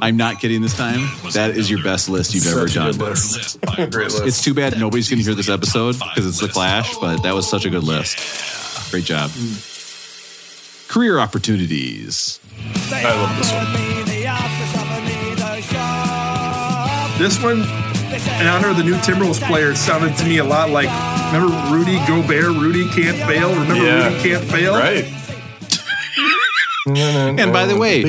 I'm not kidding this time. That is your best list you've ever Such a done. list. Great Great list. It's too bad nobody's going to hear this episode because it's the Clash, but that was such a good list. Great job. Hmm. Career opportunities. I love this one. This one, in honor of the new Timberwolves player, sounded to me a lot like remember Rudy Gobert. Rudy can't fail. Remember Yeah. Rudy can't fail. Right. And by the way.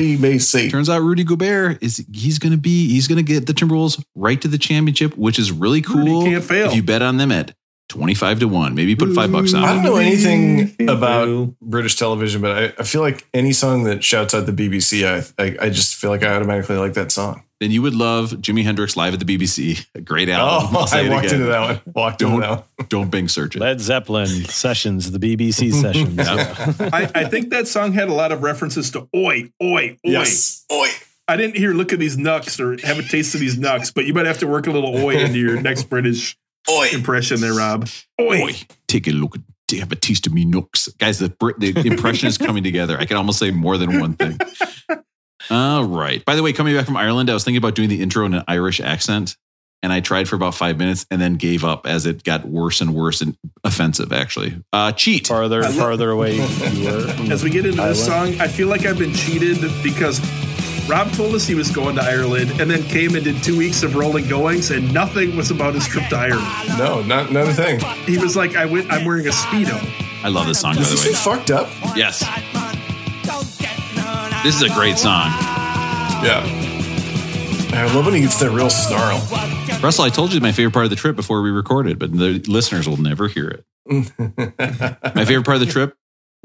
Turns out Rudy Gobert is he's going to be he's going to get the Timberwolves right to the championship, which is really cool. can't fail. If you bet on them at 25 to 1, maybe put 5 bucks on I don't know anything about. British television, but I, I feel like any song that shouts out the BBC, I, I I just feel like I automatically like that song. Then you would love Jimi Hendrix live at the BBC. A great album. Oh, I'll say I walked again. into that one. Walked Don't- into that one. Don't Bing search it. Led Zeppelin sessions, the BBC sessions. I, I think that song had a lot of references to oi, oi, oi. Yes. Oi. I didn't hear look at these nucks or have a taste of these nucks, but you might have to work a little oi into your next British Oi. impression there, Rob. Oi. Boy, take a look at have a taste of me nooks. Guys, the, the impression is coming together. I can almost say more than one thing. All right. By the way, coming back from Ireland, I was thinking about doing the intro in an Irish accent, and I tried for about five minutes and then gave up as it got worse and worse and offensive, actually. Uh, cheat. farther, I love- farther away you were. As we get into this song, I feel like I've been cheated because Rob told us he was going to Ireland and then came and did two weeks of rolling goings and nothing was about his trip to Ireland. No, not not a thing. He was like, I went, I'm wearing a Speedo. I love this song, by Is the this way. thing fucked up? Yes. This is a great song. Yeah. I love when he gets that real snarl. Russell, I told you my favorite part of the trip before we recorded, but the listeners will never hear it. My favorite part of the trip: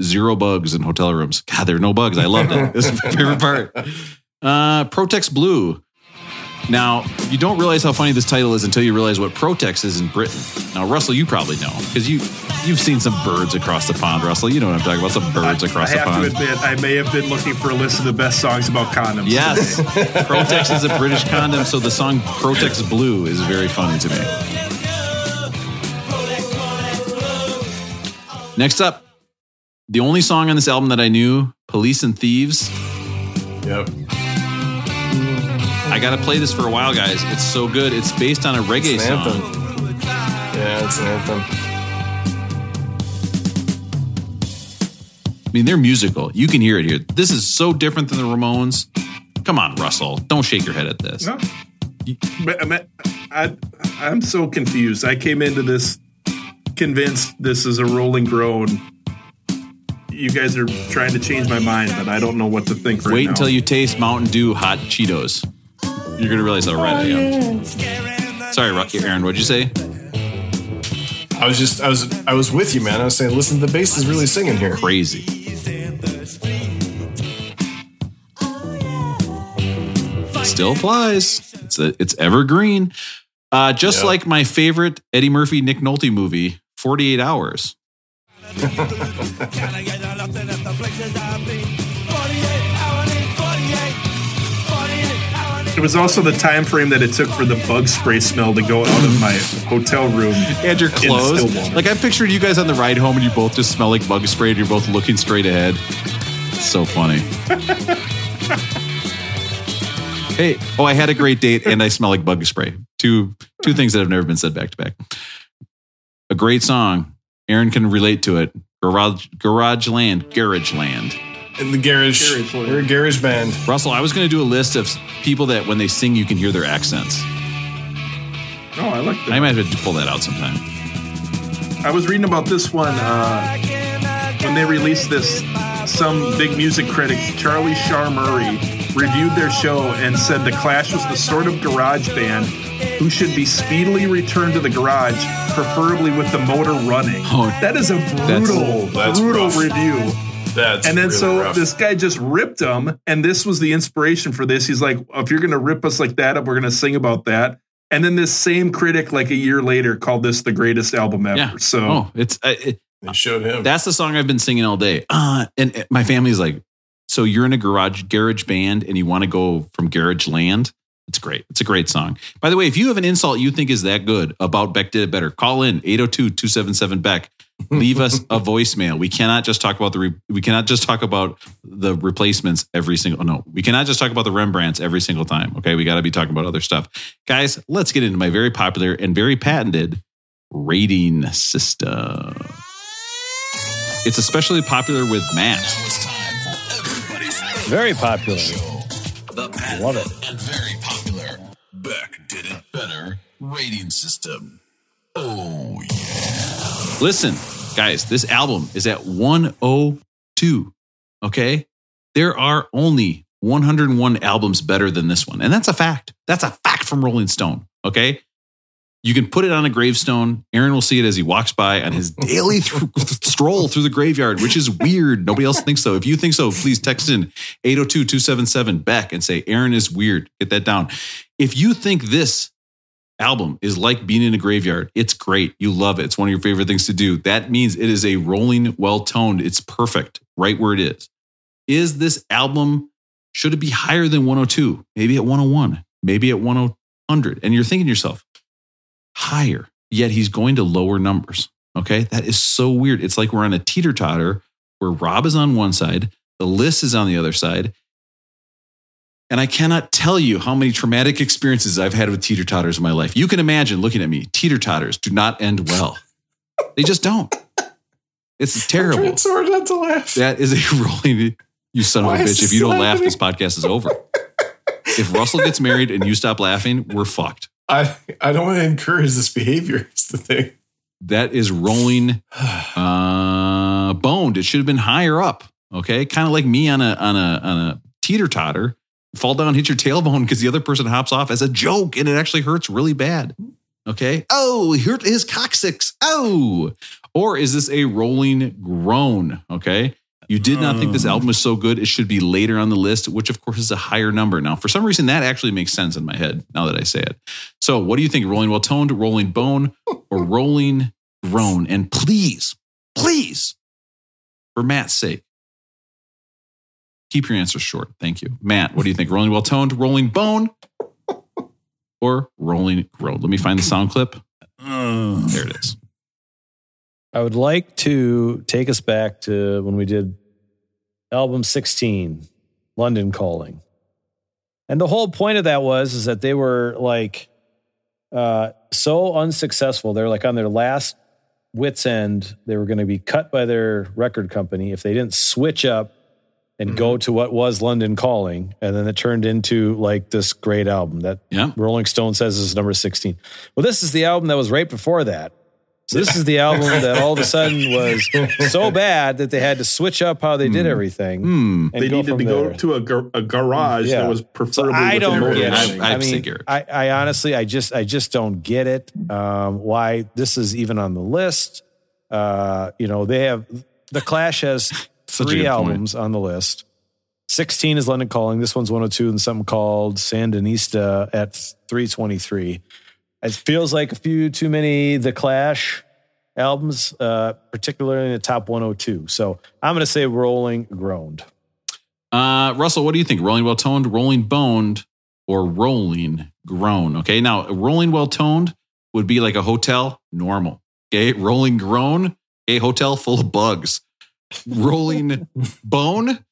zero bugs in hotel rooms. God, there are no bugs. I loved it. This is my favorite part. Uh, Protex Blue. Now, you don't realize how funny this title is until you realize what Protex is in Britain. Now, Russell, you probably know because you you've seen some birds across the pond. Russell, you know what I'm talking about. Some birds across I the have pond. to admit, I may have been looking for a list of the best songs about condoms. Yes. Protex is a British condom, so the song Protex Blue is very funny to me. Next up, the only song on this album that I knew, Police and Thieves. Yep. I got to play this for a while, guys. It's so good. It's based on a reggae It's an song. anthem. Yeah, it's an anthem. I mean, they're musical. You can hear it here. This is so different than the Ramones. Come on, Russell. Don't shake your head at this. No. But, I, I, I'm so confused. I came into this convinced this is a rolling groan. You guys are trying to change my mind, but I don't know what to think right Wait now. until you taste Mountain Dew hot Cheetos. You're going to realize how right I am. Sorry, Rocky Aaron, what'd you say? I was just, I was, I was with you, man. I was saying, listen, the bass is really singing here. Crazy. Still applies. It's a, it's evergreen. Uh, just Yeah. like my favorite Eddie Murphy Nick Nolte movie, 48 Hours. It was also the time frame that it took for the bug spray smell to go out of my hotel room. And your clothes. Like I pictured you guys on the ride home and you both just smell like bug spray and you're both looking straight ahead. It's so funny. hey, oh, I had a great date and I smell like bug spray. Two two things that have never been said back to back. A great song. Aaron can relate to it. Garage Garage Land, Garage Land. In the garage. Garage. We're a garage band. Russell, I was going to do a list of people that when they sing you can hear their accents. Oh, I I like that. I might have to pull that out sometime. I was reading about this one uh, when they released this. Some big music critic, Charlie Shaar Murray, reviewed their show and said the Clash was the sort of garage band who should be speedily returned to the garage, preferably with the motor running. Oh, that is a brutal, that's brutal rough. review. That's and then really so rough. this guy just ripped them, and this was the inspiration for this. He's like, if you're gonna rip us like that, we're gonna sing about that. And then this same critic, like a year later, called this the greatest album ever. Yeah. So Oh, it's uh, it, they showed him. that's the song I've been singing all day. Uh, and uh, my family's like, so you're in a garage garage band and you want to go from garage land? It's great. It's a great song. By the way, if you have an insult you think is that good about Beck did it better, call in 802-277 Beck. Leave us a voicemail. We cannot just talk about the re- we cannot just talk about the replacements every single no. We cannot just talk about the Rembrandts every single time. Okay, we got to be talking about other stuff. Guys, let's get into my very popular and very patented rating system. It's especially popular with Matt. Time for Very popular. the Love it. and very popular Beck did it better rating system. Oh yeah. Listen, guys, this album is at 102. Okay. There are only 101 albums better than this one. And that's a fact. That's a fact from Rolling Stone. Okay. You can put it on a gravestone. Aaron will see it as he walks by on his daily th- stroll through the graveyard, which is weird. Nobody else thinks so. If you think so, please text in 802 277 Beck and say, Aaron is weird. Get that down. If you think this album is like being in a graveyard. It's great. You love it. It's one of your favorite things to do. That means it is a rolling, well toned. It's perfect right where it is. Is this album, should it be higher than 102? Maybe at 101, maybe at 100. And you're thinking to yourself, higher, yet he's going to lower numbers. Okay. That is so weird. It's like we're on a teeter totter where Rob is on one side, the list is on the other side. And I cannot tell you how many traumatic experiences I've had with teeter totters in my life. You can imagine looking at me. Teeter totters do not end well. They just don't. It's terrible. so hard not to laugh. That is a rolling. You son Why of a bitch. If you don't laugh, this podcast is over. if Russell gets married and you stop laughing, we're fucked. I I don't want to encourage this behavior. Is the thing. That is rolling uh boned. It should have been higher up. Okay. Kind of like me on a on a on a teeter totter. Fall down, hit your tailbone because the other person hops off as a joke and it actually hurts really bad. Okay. Oh, he hurt his coccyx. Oh. Or is this a rolling groan? Okay. You did not think this album um. was so good. It should be later on the list, which of course is a higher number. Now, for some reason, that actually makes sense in my head now that I say it. So, what do you think? Rolling well toned, rolling bone, or rolling groan? And please, please, for Matt's sake, keep your answers short. Thank you. Matt, what do you think? Rolling well toned, rolling bone, or rolling groan? Let me find the sound clip. There it is. I would like to take us back to when we did album 16, London Calling. And the whole point of that was is that they were like uh, so unsuccessful. They're like on their last wits end. They were going to be cut by their record company if they didn't switch up and go to what was London Calling. And then it turned into like this great album that Yeah. Rolling Stone says is number 16. Well, this is the album that was right before that. So this is the album that all of a sudden was so bad that they had to switch up how they did everything. Hmm. and they needed from to go to a, gar- a garage Yeah. that was So preferably I don't get I- it. I- I, I'd mean, I, I honestly, I just, I just don't get it. Um, why this is even on the list? Uh, you know, they have the Clash has Such three good point. albums on the list. Sixteen is London Calling. This one's one hundred two, and something called Sandinista at three twenty three. It feels like a few too many The Clash albums, uh, particularly in the top one hundred two. So I'm going to say Rolling Groaned. Uh, Russell, what do you think? Rolling well toned, rolling boned, or rolling groan? Okay. Now, rolling well toned would be like a hotel, normal. Okay. Rolling groan, a hotel full of bugs. Rolling bone,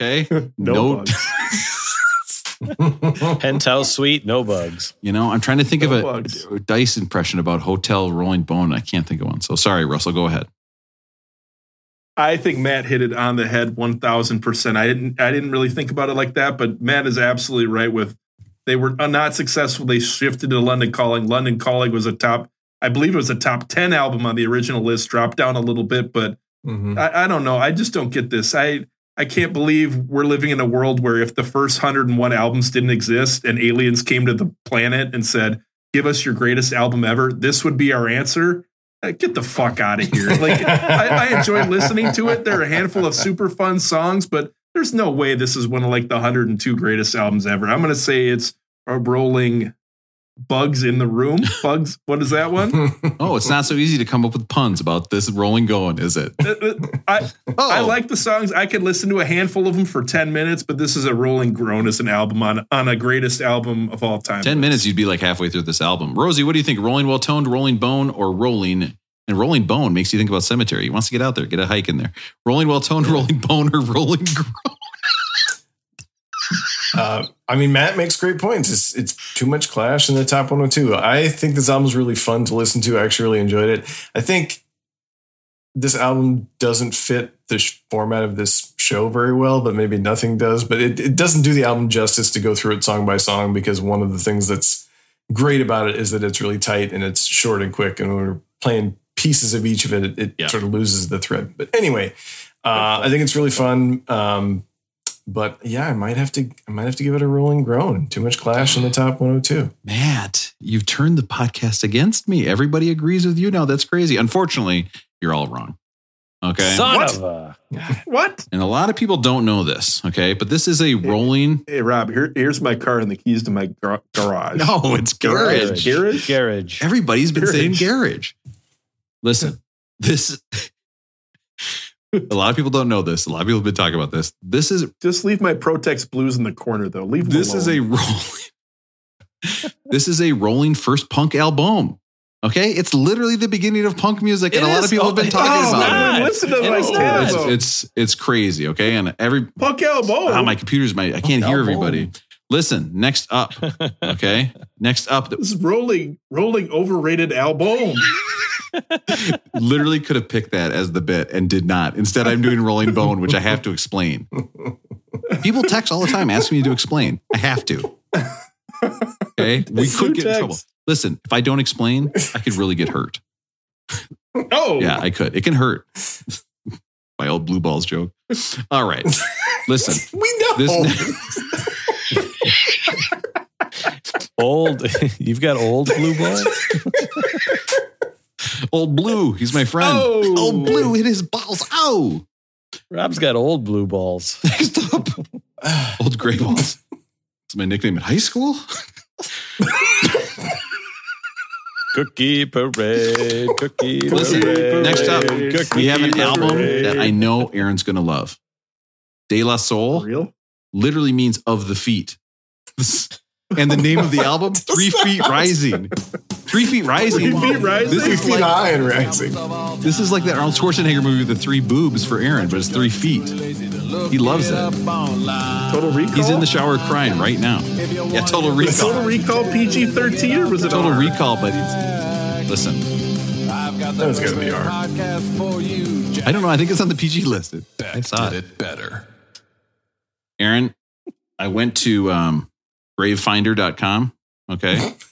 okay. No bugs. Penthouse Suite, no bugs. You know, I'm trying to think No of a, a dice impression about hotel rolling bone. I can't think of one. So sorry, Russell. Go ahead. I think Matt hit it on the head one thousand percent. I didn't I didn't really think about it like that, but Matt is absolutely right with They were uh, not successful. They shifted to London Calling. London Calling was a top, I believe it was a top 10 album on the original list, dropped down a little bit, but Mhm. I, I don't know. I just don't get this. I I can't believe we're living in a world where if the first 101 albums didn't exist and aliens came to the planet and said, "Give us your greatest album ever," this would be our answer. Uh, Get the fuck out of here! Like I, I enjoy listening to it. There are a handful of super fun songs, but there's no way this is one of like the 102 greatest albums ever. I'm gonna say it's a rolling bugs in the room. Bugs. What is that one? Oh, it's not so easy to come up with puns about this rolling going, is it? Uh, uh, I I oh. like the songs. I could listen to a handful of them for ten minutes, but this is a Rolling Groan as an album on on a greatest album of all time. 10 minutes, you'd be like halfway through this album. Rosie, what do you think? Rolling well toned, rolling bone, or rolling? And rolling bone makes you think about cemetery. He wants to get out there, get a hike in there. Rolling well toned, rolling bone, or rolling groan? Uh, I mean, Matt makes great points. It's it's too much Clash in the top 102. I think this album's really fun to listen to. I actually really enjoyed it. I think this album doesn't fit the sh- format of this show very well, but maybe nothing does. But it, it doesn't do the album justice to go through it song by song because one of the things that's great about it is that it's really tight and it's short and quick. And when we're playing pieces of each of it, it, it sort of loses the thread. But anyway, uh, I think it's really fun. Um, but yeah, I might have to. I might have to give it a rolling groan. Too much Clash in the top 102. Matt, you've turned the podcast against me. Everybody agrees with you now. That's crazy. Unfortunately, you're all wrong. Okay. Son What? of a. What? And a lot of people don't know this. Okay. But this is a rolling. Hey Rob, here here's my car and the keys to my gar- garage. No, it's garage. Garage. Garage. Everybody's been saying Garage. garage. Listen, this. a lot of people don't know this. A lot of people have been talking about this. This is Just leave my Protex blues in the corner though. Leave them this is a rolling. this is a rolling first punk album. Okay, it's literally the beginning of punk music, and It a lot is. of people have been talking it is about not. it. Listen to It my is It's, it's it's crazy. Okay, and every Puck elbow. ah, my computer's my I can't hear Album. everybody. Listen, next up. Okay, next up. This is rolling, rolling overrated album. literally could have picked that as the bit and did not. Instead, I'm doing Rolling Bone, which I have to explain. People text all the time asking me to explain. I have to. Okay. We Who could get in trouble. Listen, if I don't explain, I could really get hurt. Oh, Yeah, I could. It can hurt. My old blue balls joke. All right. Listen, We know. this Old. You've got old blue balls. old blue, he's my friend. Oh. Old blue hit his balls. Ow. Rob's got old blue balls. Next up, old gray balls. It's my nickname in high school. Cookie parade. Cookie Listen, parade. next up, Cookie we have an album that I know Aaron's going to love. De La Soul real. literally means of the feet. And the name of the album, Three Feet Rising. Three Feet Rising. Three Feet Rising? This Three is feet like, high and rising. this is like that Arnold Schwarzenegger movie with the three boobs for Aaron, but it's three feet. He loves it. Total Recall. He's in the shower crying right now. Yeah, Total Was Recall. Total Recall PG thirteen or was it Total R? Recall, but listen, That was gonna be R. I don't know. I think it's on the PG list. It- I saw it. it better. Aaron, I went to um, gravefinder.com. Okay.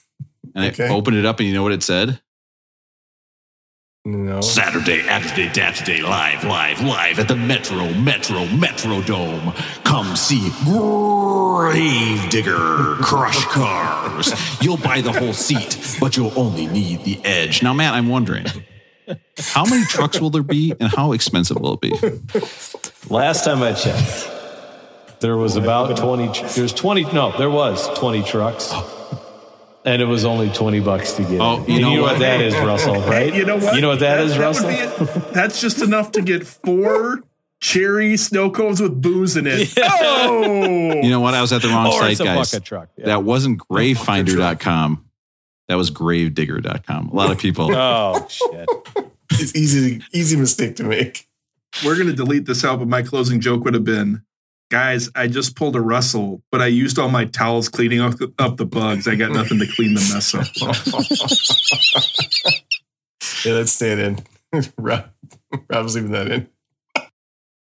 And Okay. I opened it up and you know what it said? No. Saturday, Saturday, Saturday, live, live, live at the Metro, Metro, Metro Dome. Come see Gravedigger Crush Cars. You'll buy the whole seat, but you'll only need the edge. Now, Matt, I'm wondering, how many trucks will there be and how expensive will it be? Last time I checked, there was oh, about 20. tr- There's 20. No, there was 20 trucks. Oh. And it was only 20 bucks to get Oh, in. you know you know what? what that is, Russell, right? You know what? You know what that is, would Russell? be. That's just enough to get four cherry snow cones with booze in it. Oh, You know what? I was at the wrong or site, it's a guys. bucket truck. Yeah. That wasn't gravefinder.com. That was gravedigger.com. A lot of people. oh, shit. It's easy, easy mistake to make. we're gonna delete this out, but my closing joke would have been, guys, I just pulled a Russell, but I used all my towels cleaning up the, up the bugs. I got nothing to clean the mess up. Yeah, that's staying in. Rob, Rob's leaving that in.